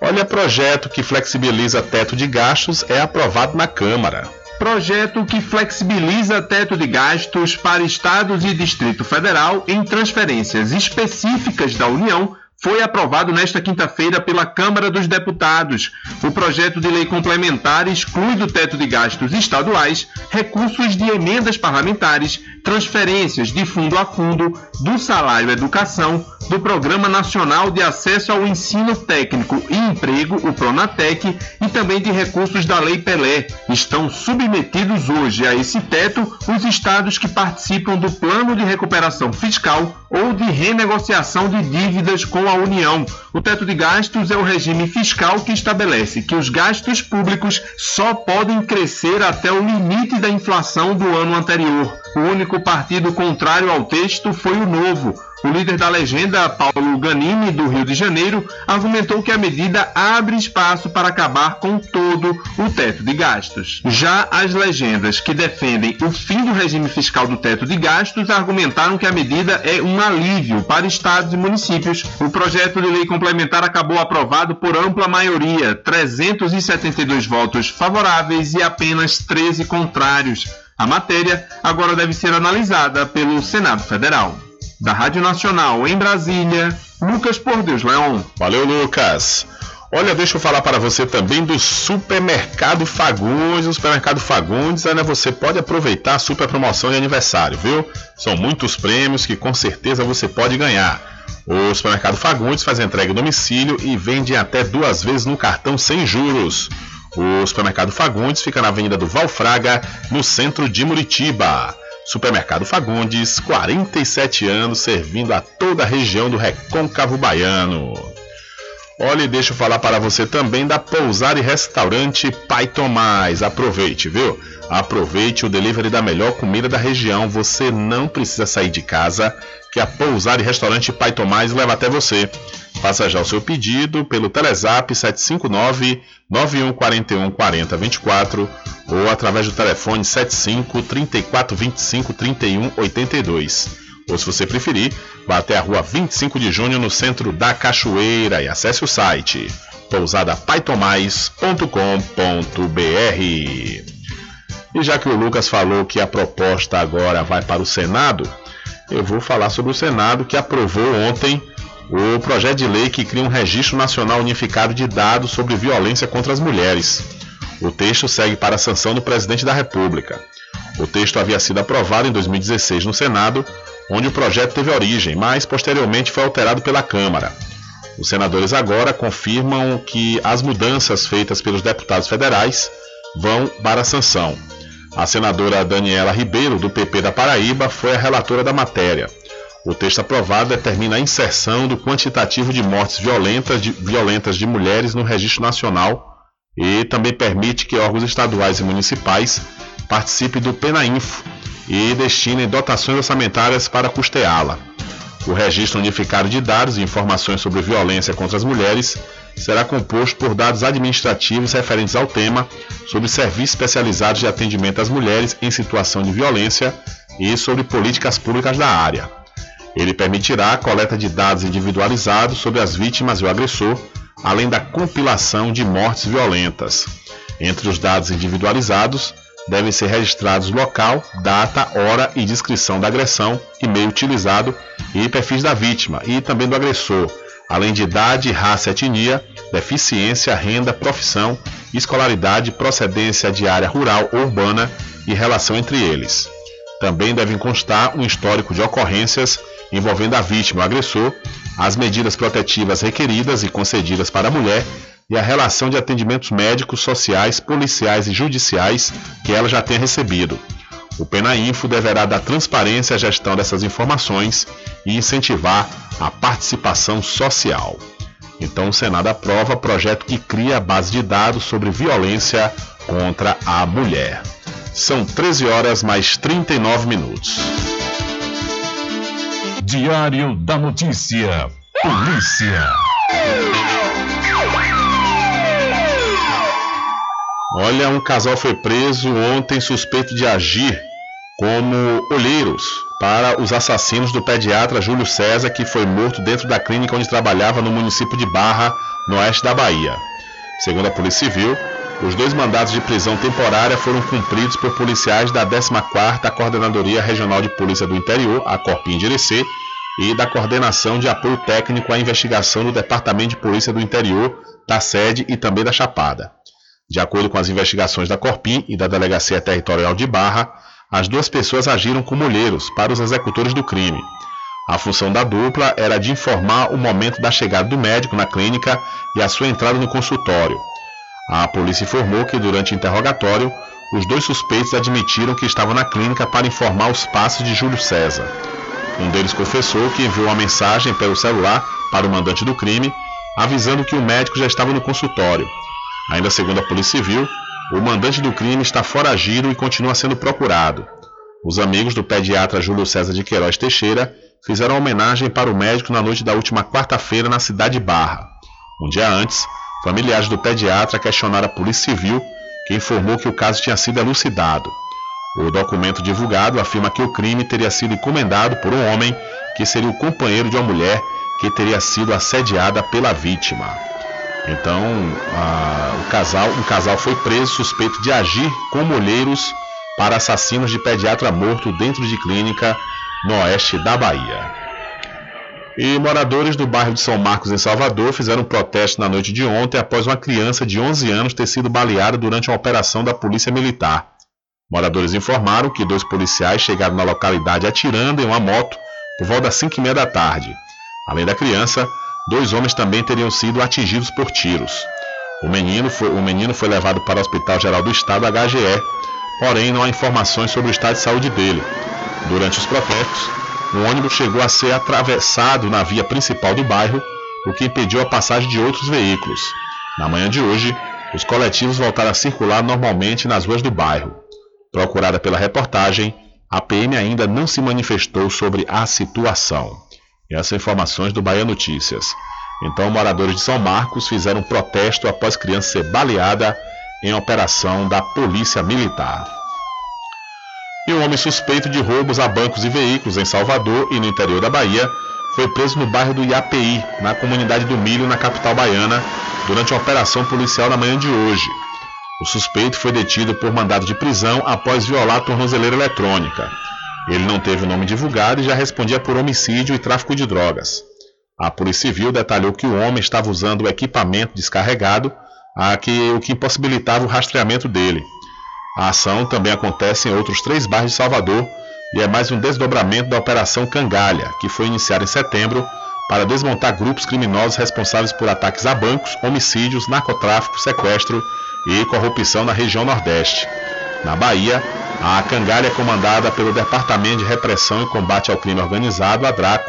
Olha, projeto que flexibiliza teto de gastos é aprovado na Câmara. Projeto que flexibiliza teto de gastos para estados e Distrito Federal em transferências específicas da União foi aprovado nesta quinta-feira pela Câmara dos Deputados. O projeto de lei complementar exclui do teto de gastos estaduais recursos de emendas parlamentares, transferências de fundo a fundo, do salário educação, do Programa Nacional de Acesso ao Ensino Técnico e Emprego, o Pronatec, e também de recursos da Lei Pelé. Estão submetidos hoje a esse teto os estados que participam do Plano de Recuperação Fiscal ou de renegociação de dívidas com a União. O teto de gastos é o regime fiscal que estabelece que os gastos públicos só podem crescer até o limite da inflação do ano anterior. O único partido contrário ao texto foi o Novo. O líder da legenda, Paulo Ganini, do Rio de Janeiro, argumentou que a medida abre espaço para acabar com todo o teto de gastos. Já as legendas que defendem o fim do regime fiscal do teto de gastos argumentaram que a medida é um alívio para estados e municípios. O projeto de lei complementar acabou aprovado por ampla maioria, 372 votos favoráveis e apenas 13 contrários. A matéria agora deve ser analisada pelo Senado Federal. Da Rádio Nacional em Brasília, Lucas Por Deus Leon. Valeu, Lucas. Olha, deixa eu falar para você também do Supermercado Fagundes. O Supermercado Fagundes, ainda você pode aproveitar a super promoção de aniversário, viu? São muitos prêmios que com certeza você pode ganhar. O Supermercado Fagundes faz entrega em domicílio e vende até duas vezes no cartão sem juros. O Supermercado Fagundes fica na Avenida do Valfraga, no centro de Muritiba. Supermercado Fagundes, 47 anos servindo a toda a região do Recôncavo Baiano. Olha, deixa eu falar para você também da Pousar e Restaurante Pai Tomás. Aproveite, viu? Aproveite o delivery da melhor comida da região. Você não precisa sair de casa, que a Pousar e Restaurante Pai Tomás leva até você. Faça já o seu pedido pelo Telezap 759 9141 4024 ou através do telefone 75 34 25 31 82. Ou se você preferir, vá até a rua 25 de junho no centro da Cachoeira e acesse o site pousadapaitomais.com.br. E já que o Lucas falou que a proposta agora vai para o Senado, eu vou falar sobre o Senado que aprovou ontem o projeto de lei que cria um registro nacional unificado de dados sobre violência contra as mulheres. O texto segue para a sanção do presidente da República. O texto havia sido aprovado em 2016 no Senado, onde o projeto teve origem, mas posteriormente foi alterado pela Câmara. Os senadores agora confirmam que as mudanças feitas pelos deputados federais vão para a sanção. A senadora Daniela Ribeiro, do PP da Paraíba, foi a relatora da matéria. O texto aprovado determina a inserção do quantitativo de mortes violentas de, violentas de mulheres no Registro Nacional e também permite que órgãos estaduais e municipais participem do PENAINFO e destinem dotações orçamentárias para custeá-la. O Registro Unificado de Dados e Informações sobre Violência contra as Mulheres será composto por dados administrativos referentes ao tema, sobre serviços especializados de atendimento às mulheres em situação de violência e sobre políticas públicas da área. Ele permitirá a coleta de dados individualizados sobre as vítimas e o agressor, além da compilação de mortes violentas. Entre os dados individualizados, devem ser registrados local, data, hora e descrição da agressão, e-mail utilizado e perfis da vítima e também do agressor, além de idade, raça, etnia, deficiência, renda, profissão, escolaridade, procedência de área rural ou urbana e relação entre eles. Também devem constar um histórico de ocorrências envolvendo a vítima ou agressor, as medidas protetivas requeridas e concedidas para a mulher e a relação de atendimentos médicos, sociais, policiais e judiciais que ela já tenha recebido. O Penainfo deverá dar transparência à gestão dessas informações e incentivar a participação social. Então, o Senado aprova projeto que cria a base de dados sobre violência contra a mulher. São 13 horas mais 39 minutos. Diário da Notícia. Polícia. Olha, um casal foi preso ontem suspeito de agir como olheiros para os assassinos do pediatra Júlio César, que foi morto dentro da clínica onde trabalhava no município de Barra, no oeste da Bahia. Segundo a Polícia Civil, os dois mandados de prisão temporária foram cumpridos por policiais da 14ª Coordenadoria Regional de Polícia do Interior, a Corpim de Irecê, e da coordenação de apoio técnico à investigação do Departamento de Polícia do Interior, da sede e também da Chapada. De acordo com as investigações da Corpim e da Delegacia Territorial de Barra, as duas pessoas agiram como olheiros para os executores do crime. A função da dupla era de informar o momento da chegada do médico na clínica e a sua entrada no consultório. A polícia informou que durante o interrogatório, os dois suspeitos admitiram que estavam na clínica para informar os passos de Júlio César. Um deles confessou que enviou uma mensagem pelo celular para o mandante do crime, avisando que o médico já estava no consultório. Ainda segundo a Polícia Civil, o mandante do crime está foragido e continua sendo procurado. Os amigos do pediatra Júlio César de Queiroz Teixeira fizeram homenagem para o médico na noite da última quarta-feira na cidade de Barra. Um dia antes, familiares do pediatra questionaram a Polícia Civil, que informou que o caso tinha sido elucidado. O documento divulgado afirma que o crime teria sido encomendado por um homem que seria o companheiro de uma mulher que teria sido assediada pela vítima. Então, a, o casal, um casal foi preso suspeito de agir como olheiros para assassinos de pediatra morto dentro de clínica no oeste da Bahia. E moradores do bairro de São Marcos, em Salvador, fizeram um protesto na noite de ontem após uma criança de 11 anos ter sido baleada durante uma operação da Polícia Militar. Moradores informaram que dois policiais chegaram na localidade atirando em uma moto por volta das 5 e meia da tarde. Além da criança, dois homens também teriam sido atingidos por tiros. O menino foi, o menino foi levado para o Hospital Geral do Estado, HGE, porém não há informações sobre o estado de saúde dele. Durante os protestos, um ônibus chegou a ser atravessado na via principal do bairro, o que impediu a passagem de outros veículos. Na manhã de hoje, os coletivos voltaram a circular normalmente nas ruas do bairro. Procurada pela reportagem, a PM ainda não se manifestou sobre a situação. Essas informações do Bahia Notícias. Então, moradores de São Marcos fizeram protesto após criança ser baleada em operação da Polícia Militar. E um homem suspeito de roubos a bancos e veículos em Salvador e no interior da Bahia foi preso no bairro do Iapi, na comunidade do Milho, na capital baiana, durante uma operação policial na manhã de hoje. O suspeito foi detido por mandado de prisão após violar a tornozeleira eletrônica. Ele não teve o nome divulgado e já respondia por homicídio e tráfico de drogas. A Polícia Civil detalhou que o homem estava usando o equipamento descarregado, a que, o que impossibilitava o rastreamento dele. A ação também acontece em outros três bairros de Salvador e é mais um desdobramento da Operação Cangalha, que foi iniciada em setembro para desmontar grupos criminosos responsáveis por ataques a bancos, homicídios, narcotráfico, sequestro e corrupção na região Nordeste. Na Bahia, a Cangalha é comandada pelo Departamento de Repressão e Combate ao Crime Organizado, a DRACO,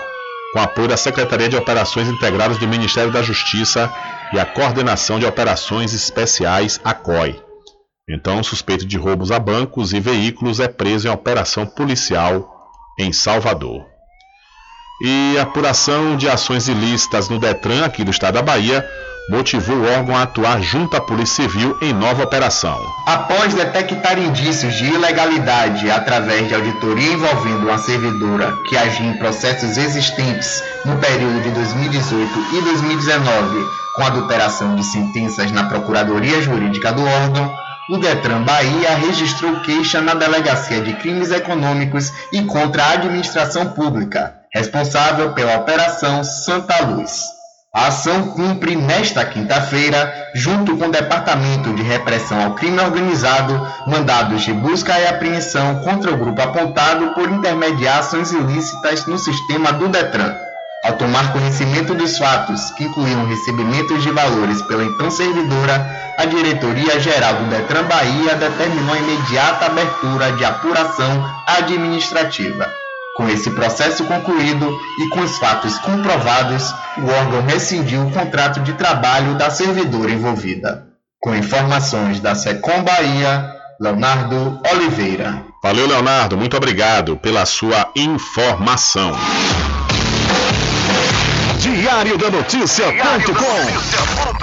com apoio da Secretaria de Operações Integradas do Ministério da Justiça e a Coordenação de Operações Especiais, a COI. Então, suspeito de roubos a bancos e veículos é preso em operação policial em Salvador. E apuração de ações ilícitas no Detran, aqui do estado da Bahia, motivou o órgão a atuar junto à Polícia Civil em nova operação. Após detectar indícios de ilegalidade através de auditoria envolvendo uma servidora que agia em processos existentes no período de 2018 e 2019, com adulteração de sentenças na Procuradoria Jurídica do órgão, o Detran Bahia registrou queixa na Delegacia de Crimes Econômicos e contra a Administração Pública, responsável pela Operação Santa Luz. A ação cumpre nesta quinta-feira, junto com o Departamento de Repressão ao Crime Organizado, mandados de busca e apreensão contra o grupo apontado por intermediar ações ilícitas no sistema do Detran. Ao tomar conhecimento dos fatos, que incluíam recebimentos de valores pela então servidora, a Diretoria Geral do Detran Bahia determinou a imediata abertura de apuração administrativa. Com esse processo concluído e com os fatos comprovados, o órgão rescindiu o contrato de trabalho da servidora envolvida. Com informações da Secom Bahia, Leonardo Oliveira. Valeu, Leonardo. Muito obrigado pela sua informação. Diário da Notícia.com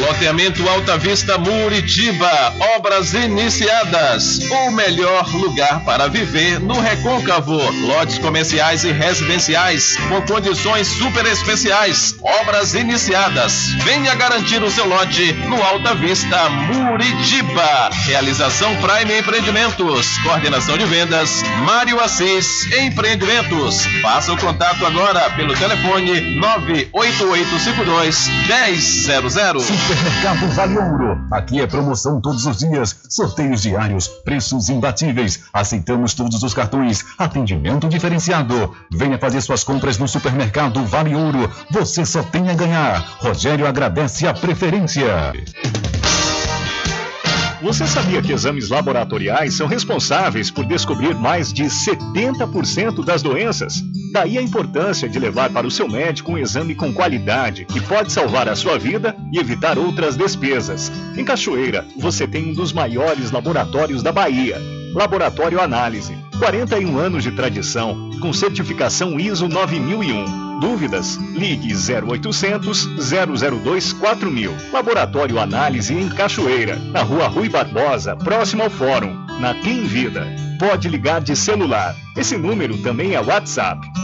Loteamento Alta Vista Muritiba, obras iniciadas. O melhor lugar para viver no Recôncavo. Lotes comerciais e residenciais com condições super especiais. Obras iniciadas. Venha garantir o seu lote no Alta Vista Muritiba. Realização Prime Empreendimentos. Coordenação de vendas Mário Assis Empreendimentos. Faça o contato agora pelo telefone 98852 1000. Supermercado Vale Ouro. Aqui é promoção todos os dias, sorteios diários, preços imbatíveis. Aceitamos todos os cartões, atendimento diferenciado. Venha fazer suas compras no Supermercado Vale Ouro. Você só tem a ganhar. Rogério agradece a preferência. Você sabia que exames laboratoriais são responsáveis por descobrir mais de 70% das doenças? Daí a importância de levar para o seu médico um exame com qualidade, que pode salvar a sua vida e evitar outras despesas. Em Cachoeira, você tem um dos maiores laboratórios da Bahia. Laboratório Análise. 41 anos de tradição, com certificação ISO 9001. Dúvidas? Ligue 0800 002 4000. Laboratório Análise em Cachoeira, na Rua Rui Barbosa, próximo ao Fórum, na Clean Vida. Pode ligar de celular. Esse número também é WhatsApp.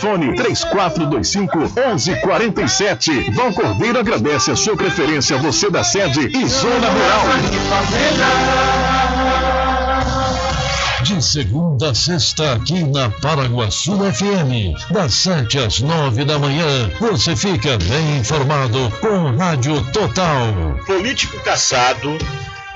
3425 1147. Val Cordeiro agradece a sua preferência, você da sede e Zona Rural. De segunda a sexta, aqui na Paraguaçu FM, das 7 às 9 da manhã, você fica bem informado com Rádio Total. Político caçado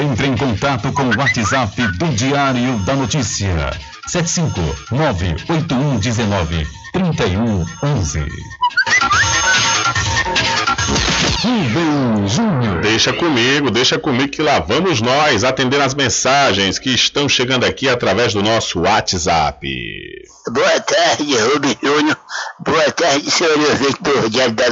Entre em contato com o WhatsApp do Diário da Notícia. 759-8119-3111. Deixa comigo, deixa comigo que lá vamos nós atender as mensagens que estão chegando aqui através do nosso WhatsApp. Boa tarde, Rubem Júnior. Boa tarde, senhor ouvinte do Diário da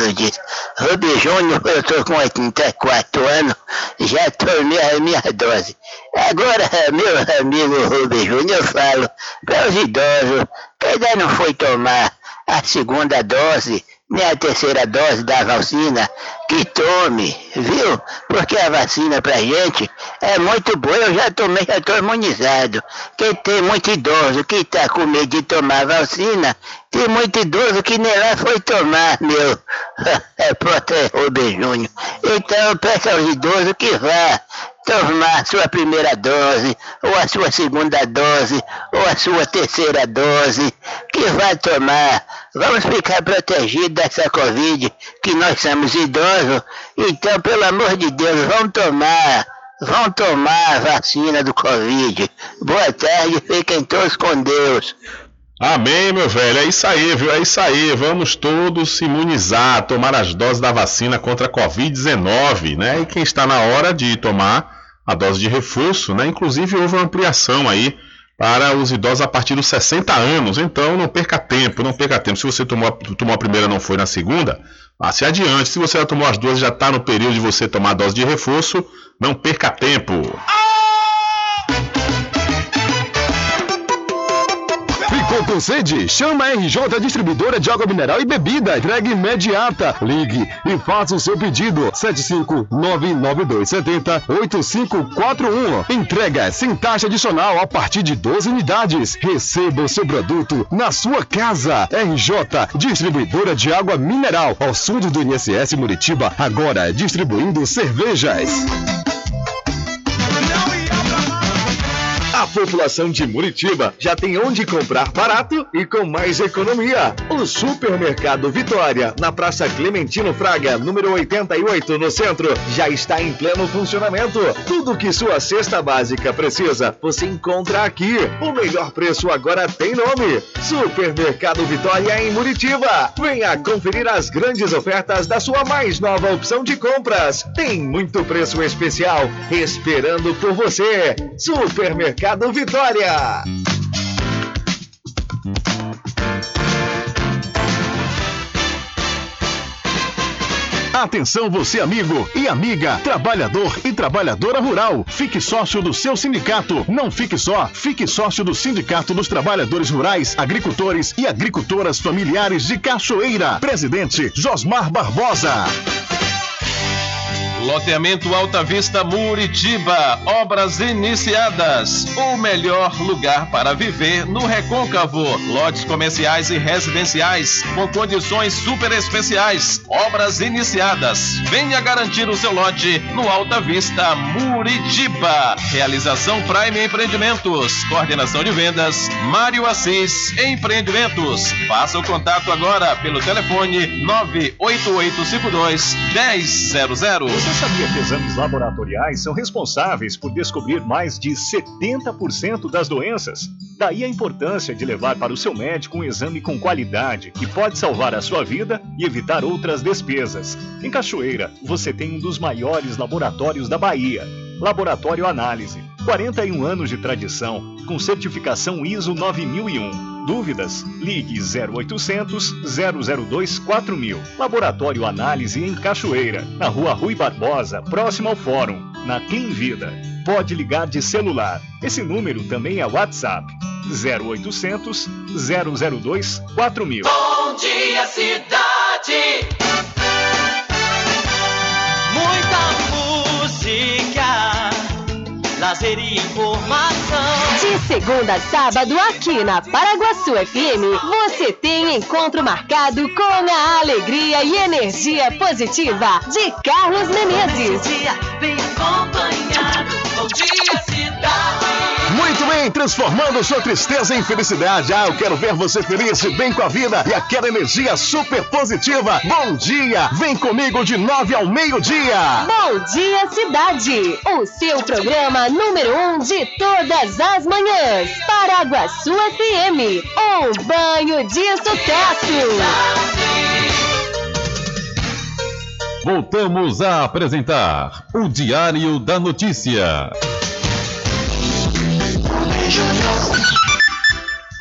Júnior, eu tô com 84 anos, já tomei a minha dose. Agora, meu amigo Rubem Júnior, eu falo para os idosos que ainda não foi tomar a segunda dose, nem a terceira dose da vacina, que tome, viu? Porque a vacina pra gente é muito boa, eu já tomei, já tô imunizado. Quem tem muito idoso que tá com medo de tomar vacina, tem muito idoso que nem lá foi tomar, meu. É é Rubem Júnior. Então eu peço aos idosos que vá tomar a sua primeira dose, ou a sua segunda dose, ou a sua terceira dose, que vai tomar. Vamos ficar protegidos dessa Covid, que nós somos idosos, então, pelo amor de Deus, vamos tomar. Vão tomar a vacina do Covid. Boa tarde, fiquem todos com Deus. Amém, meu velho. É isso aí, viu? É isso aí. Vamos todos se imunizar, tomar as doses da vacina contra a Covid-19, né? E quem está na hora de tomar a dose de reforço, né? Inclusive houve uma ampliação aí para os idosos a partir dos 60 anos. Então não perca tempo, não perca tempo. Se você tomou, tomou a primeira não foi na segunda, passe adiante. Se você já tomou as duas, já está no período de você tomar a dose de reforço, não perca tempo. Ficou com sede? Chama a RJ Distribuidora de Água Mineral e Bebida. Entrega imediata. Ligue e faça o seu pedido. 75992708541. Entrega sem taxa adicional a partir de 12 unidades. Receba o seu produto na sua casa. RJ Distribuidora de Água Mineral. Ao sul do INSS Muritiba. Agora distribuindo cervejas. População de Muritiba já tem onde comprar barato e com mais economia. O Supermercado Vitória, na Praça Clementino Fraga, número 88, no centro, já está em pleno funcionamento. Tudo que sua cesta básica precisa, você encontra aqui. O melhor preço agora tem nome: Supermercado Vitória em Muritiba. Venha conferir as grandes ofertas da sua mais nova opção de compras. Tem muito preço especial esperando por você. Supermercado Vitória. Atenção você amigo e amiga, trabalhador e trabalhadora rural. Fique sócio do seu sindicato. Não fique só, fique sócio do Sindicato dos Trabalhadores Rurais, Agricultores e Agricultoras Familiares de Cachoeira. Presidente Josmar Barbosa. Loteamento Alta Vista Muritiba, obras iniciadas. O melhor lugar para viver no Recôncavo. Lotes comerciais e residenciais com condições super especiais. Obras iniciadas. Venha garantir o seu lote no Alta Vista Muritiba. Realização Prime Empreendimentos. Coordenação de vendas Mário Assis Empreendimentos. Faça o contato agora pelo telefone 98852 1000. Sabia que exames laboratoriais são responsáveis por descobrir mais de 70% das doenças? Daí a importância de levar para o seu médico um exame com qualidade que pode salvar a sua vida e evitar outras despesas. Em Cachoeira, você tem um dos maiores laboratórios da Bahia. Laboratório Análise. 41 anos de tradição, com certificação ISO 9001. Dúvidas? Ligue 0800 002 4000. Laboratório Análise em Cachoeira, na Rua Rui Barbosa, próximo ao Fórum, na Clean Vida. Pode ligar de celular. Esse número também é WhatsApp. 0800 002 4000. Bom dia, cidade. Muita música, lazer e informação. Segunda a sábado, aqui na Paraguaçu FM, você tem encontro marcado com a alegria e energia positiva de Carlos Menezes. Bem acompanhado. Bom dia, cidade. Muito bem, transformando sua tristeza em felicidade. Ah, eu quero ver você feliz, bem com a vida e aquela energia super positiva. Bom dia! Vem comigo de nove ao meio-dia. Bom dia, cidade! O seu programa número um de todas as manhãs. Paraguaçu FM. Um banho de sucesso. Voltamos a apresentar o Diário da Notícia. you know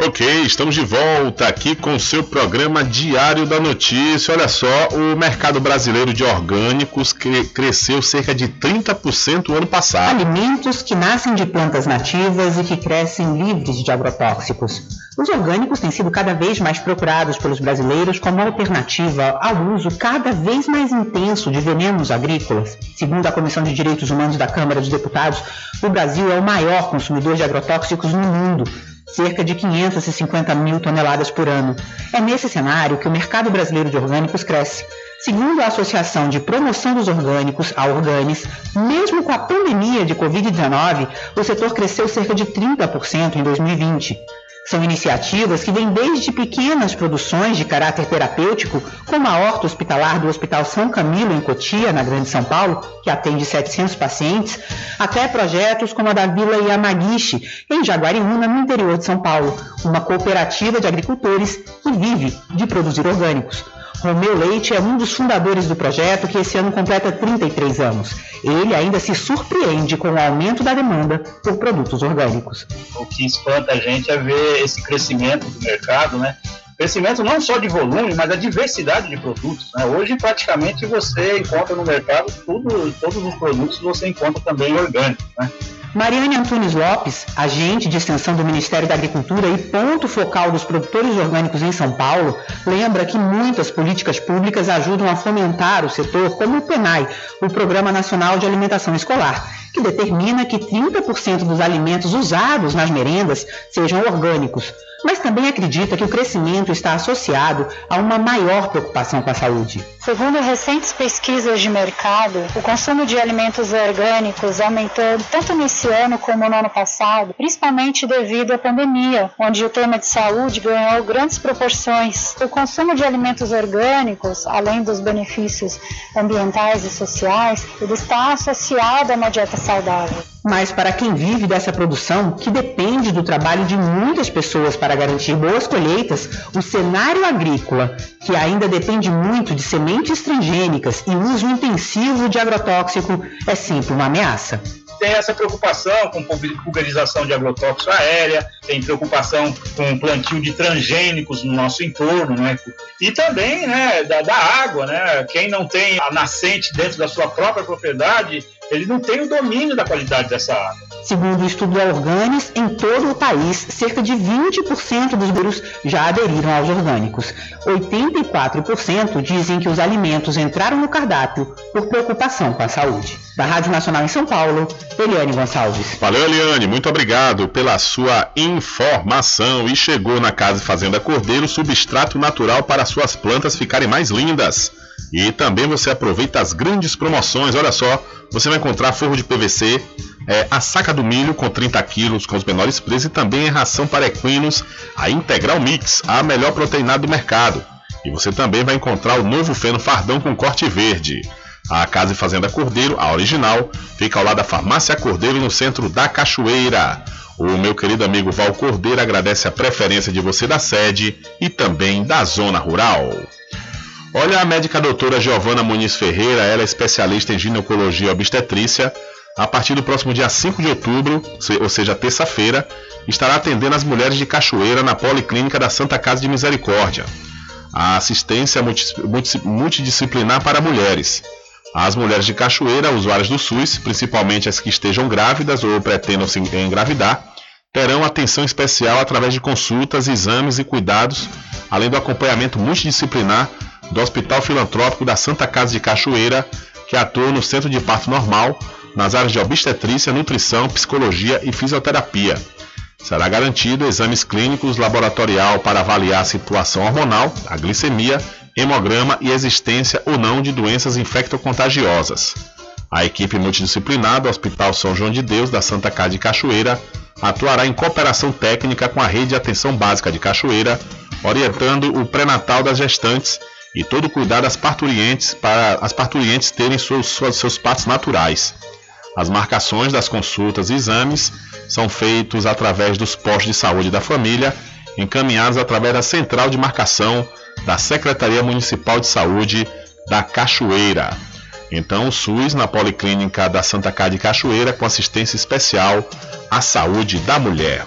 Ok, estamos de volta aqui com o seu programa Diário da Notícia. Olha só, o mercado brasileiro de orgânicos cre- cresceu cerca de 30% o ano passado. Alimentos que nascem de plantas nativas e que crescem livres de agrotóxicos. Os orgânicos têm sido cada vez mais procurados pelos brasileiros como alternativa ao uso cada vez mais intenso de venenos agrícolas. Segundo a Comissão de Direitos Humanos da Câmara dos Deputados, o Brasil é o maior consumidor de agrotóxicos no mundo cerca de 550 mil toneladas por ano. É nesse cenário que o mercado brasileiro de orgânicos cresce. Segundo a Associação de Promoção dos Orgânicos, a Organis, mesmo com a pandemia de Covid-19, o setor cresceu cerca de 30% em 2020. São iniciativas que vêm desde pequenas produções de caráter terapêutico, como a horta hospitalar do Hospital São Camilo, em Cotia, na Grande São Paulo, que atende 700 pacientes, até projetos como a da Vila Yamaguchi, em Jaguariúna, no interior de São Paulo, uma cooperativa de agricultores que vive de produzir orgânicos. Romeu Leite é um dos fundadores do projeto que esse ano completa 33 anos. Ele ainda se surpreende com o aumento da demanda por produtos orgânicos. O que espanta a gente é ver esse crescimento do mercado, né? Crescimento não só de volume, mas a diversidade de produtos. Né? Hoje, praticamente, você encontra no mercado tudo, todos os produtos você encontra também orgânicos. Né? Mariane Antunes Lopes, agente de extensão do Ministério da Agricultura e ponto focal dos produtores orgânicos em São Paulo, lembra que muitas políticas públicas ajudam a fomentar o setor, como o PENAI, o Programa Nacional de Alimentação Escolar, que determina que 30% dos alimentos usados nas merendas sejam orgânicos mas também acredita que o crescimento está associado a uma maior preocupação com a saúde. Segundo recentes pesquisas de mercado, o consumo de alimentos orgânicos aumentou tanto nesse ano como no ano passado, principalmente devido à pandemia, onde o tema de saúde ganhou grandes proporções. O consumo de alimentos orgânicos, além dos benefícios ambientais e sociais, ele está associado a uma dieta saudável. Mas para quem vive dessa produção, que depende do trabalho de muitas pessoas para garantir boas colheitas, o cenário agrícola, que ainda depende muito de sementes transgênicas e uso intensivo de agrotóxico, é sempre uma ameaça tem essa preocupação com pulverização de agrotóxico aérea, tem preocupação com plantio de transgênicos no nosso entorno, né? E também, né, da, da água, né? Quem não tem a nascente dentro da sua própria propriedade, ele não tem o domínio da qualidade dessa água. Segundo o estudo da Orgânis, em todo o país, cerca de 20% dos brasileiros já aderiram aos orgânicos. 84% dizem que os alimentos entraram no cardápio por preocupação com a saúde. Da Rádio Nacional em São Paulo, Eliane Gonçalves. Valeu, Eliane. Muito obrigado pela sua informação. E chegou na Casa Fazenda Cordeiro substrato natural para suas plantas ficarem mais lindas. E também você aproveita as grandes promoções. Olha só, você vai encontrar forro de PVC, é, a saca do milho com 30 quilos com os menores preços e também a ração para equinos, a Integral Mix, a melhor proteinada do mercado. E você também vai encontrar o novo feno fardão com corte verde. A Casa e Fazenda Cordeiro, a original, fica ao lado da Farmácia Cordeiro no centro da Cachoeira. O meu querido amigo Val Cordeiro agradece a preferência de você da sede e também da zona rural. Olha a médica doutora Giovana Muniz Ferreira, ela é especialista em ginecologia e obstetrícia. A partir do próximo dia 5 de outubro, ou seja, terça-feira, estará atendendo as mulheres de Cachoeira na Policlínica da Santa Casa de Misericórdia. A assistência multidisciplinar para mulheres. As mulheres de Cachoeira, usuárias do SUS, principalmente as que estejam grávidas ou pretendam se engravidar, terão atenção especial através de consultas, exames e cuidados, além do acompanhamento multidisciplinar do Hospital Filantrópico da Santa Casa de Cachoeira, que atua no Centro de Parto Normal, nas áreas de obstetrícia, nutrição, psicologia e fisioterapia. Será garantido exames clínicos laboratorial para avaliar a situação hormonal, a glicemia, hemograma e existência ou não de doenças infectocontagiosas. A equipe multidisciplinar do Hospital São João de Deus da Santa Casa de Cachoeira atuará em cooperação técnica com a Rede de Atenção Básica de Cachoeira, orientando o pré-natal das gestantes e todo cuidado às parturientes para as parturientes terem seus, seus partos naturais. As marcações das consultas e exames são feitos através dos postos de saúde da família, encaminhados através da central de marcação da Secretaria Municipal de Saúde da Cachoeira. Então, o SUS na Policlínica da Santa Cá de Cachoeira com assistência especial à saúde da mulher.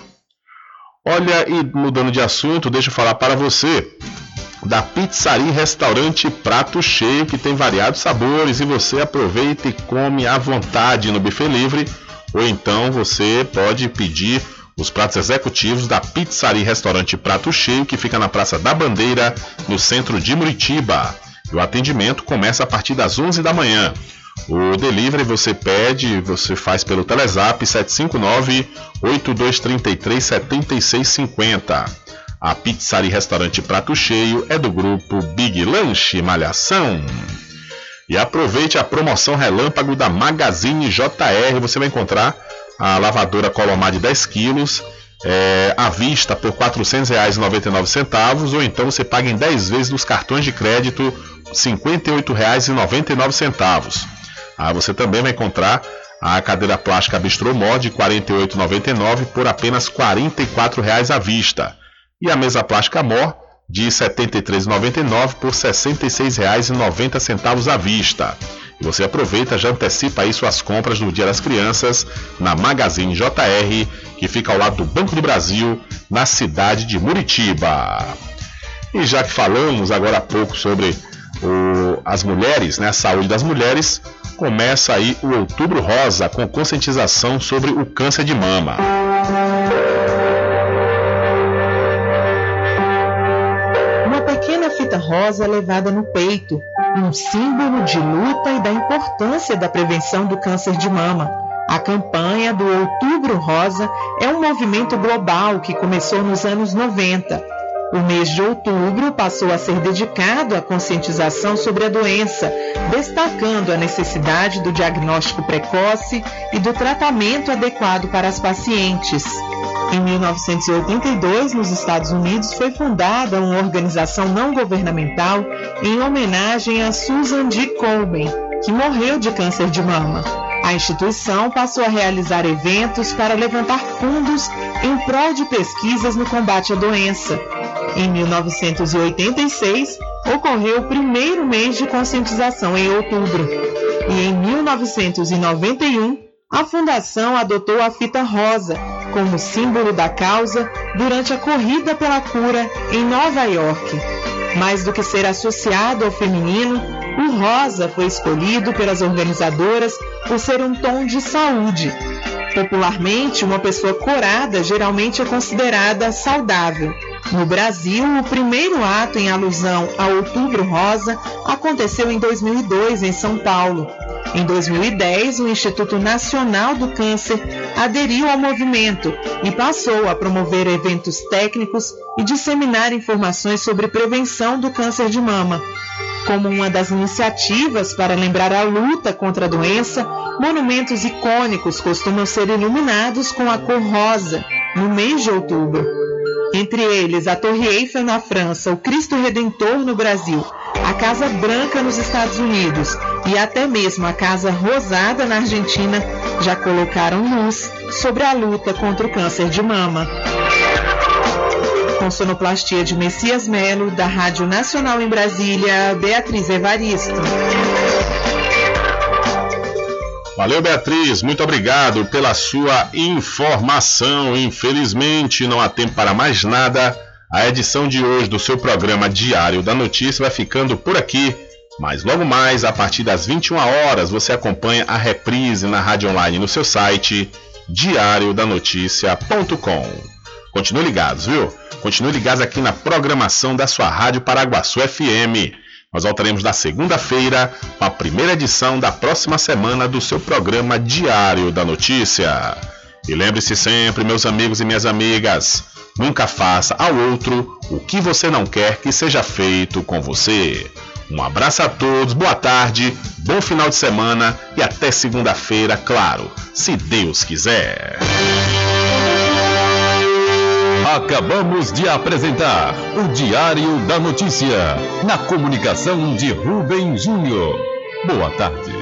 Olha, e mudando de assunto, deixa eu falar para você da Pizzaria Restaurante Prato Cheio, que tem variados sabores e você aproveita e come à vontade no buffet livre, ou então você pode pedir os pratos executivos da Pizzaria Restaurante Prato Cheio, que fica na Praça da Bandeira, no centro de Muritiba. E o atendimento começa a partir das 11 da manhã. O delivery você pede, você faz pelo Telezap 759 8233 7650. A pizzaria e restaurante Prato Cheio é do grupo Big Lanche Malhação. E aproveite a promoção relâmpago da Magazine JR. Você vai encontrar a lavadora Colomar de 10 quilos é, à vista por R$ 400,99 ou então você paga em 10 vezes nos cartões de crédito R$ 58,99. Ah, você também vai encontrar a cadeira plástica Bistro Mod de R$ 48,99 por apenas R$ 44,00 à vista. E a mesa plástica Mor de R$ 73,99 por R$ 66,90 à vista. E você aproveita, já antecipa aí suas compras no Dia das Crianças na Magazine JR, que fica ao lado do Banco do Brasil, na cidade de Muritiba. E já que falamos agora há pouco sobre o, as mulheres, né, a saúde das mulheres, começa aí o Outubro Rosa com conscientização sobre o câncer de mama. Fita rosa levada no peito, um símbolo de luta e da importância da prevenção do câncer de mama. A campanha do Outubro Rosa é um movimento global que começou nos anos 90 o mês de outubro passou a ser dedicado à conscientização sobre a doença, destacando a necessidade do diagnóstico precoce e do tratamento adequado para as pacientes. Em 1982, nos Estados Unidos, foi fundada uma organização não governamental em homenagem a Susan G. Komen, que morreu de câncer de mama. A instituição passou a realizar eventos para levantar fundos em prol de pesquisas no combate à doença. Em 1986, ocorreu o primeiro mês de conscientização em outubro. E em 1991, a fundação adotou a fita rosa como símbolo da causa durante a corrida pela cura em Nova York. Mais do que ser associado ao feminino, o rosa foi escolhido pelas organizadoras por ser um tom de saúde. Popularmente, uma pessoa corada geralmente é considerada saudável. No Brasil, o primeiro ato em alusão ao Outubro Rosa aconteceu em 2002 em São Paulo. Em 2010, o Instituto Nacional do Câncer aderiu ao movimento e passou a promover eventos técnicos e disseminar informações sobre prevenção do câncer de mama. Como uma das iniciativas para lembrar a luta contra a doença, monumentos icônicos costumam ser iluminados com a cor rosa no mês de outubro. Entre eles, a Torre Eiffel na França, o Cristo Redentor no Brasil, a Casa Branca nos Estados Unidos e até mesmo a Casa Rosada na Argentina já colocaram luz sobre a luta contra o câncer de mama. Com sonoplastia de Messias Melo, da Rádio Nacional em Brasília, Beatriz Evaristo. Valeu, Beatriz. Muito obrigado pela sua informação. Infelizmente, não há tempo para mais nada. A edição de hoje do seu programa Diário da Notícia vai ficando por aqui. Mas logo mais, a partir das 21 horas, você acompanha a reprise na rádio online no seu site diariodanoticia.com. Continue ligados, viu? Continue ligados aqui na programação da sua Rádio Paraguaçu FM. Nós voltaremos na segunda-feira com a primeira edição da próxima semana do seu programa Diário da Notícia. E lembre-se sempre, meus amigos e minhas amigas, nunca faça ao outro o que você não quer que seja feito com você. Um abraço a todos, boa tarde, bom final de semana e até segunda-feira, claro, se Deus quiser. Acabamos de apresentar o Diário da Notícia, na comunicação de Rubem Júnior. Boa tarde.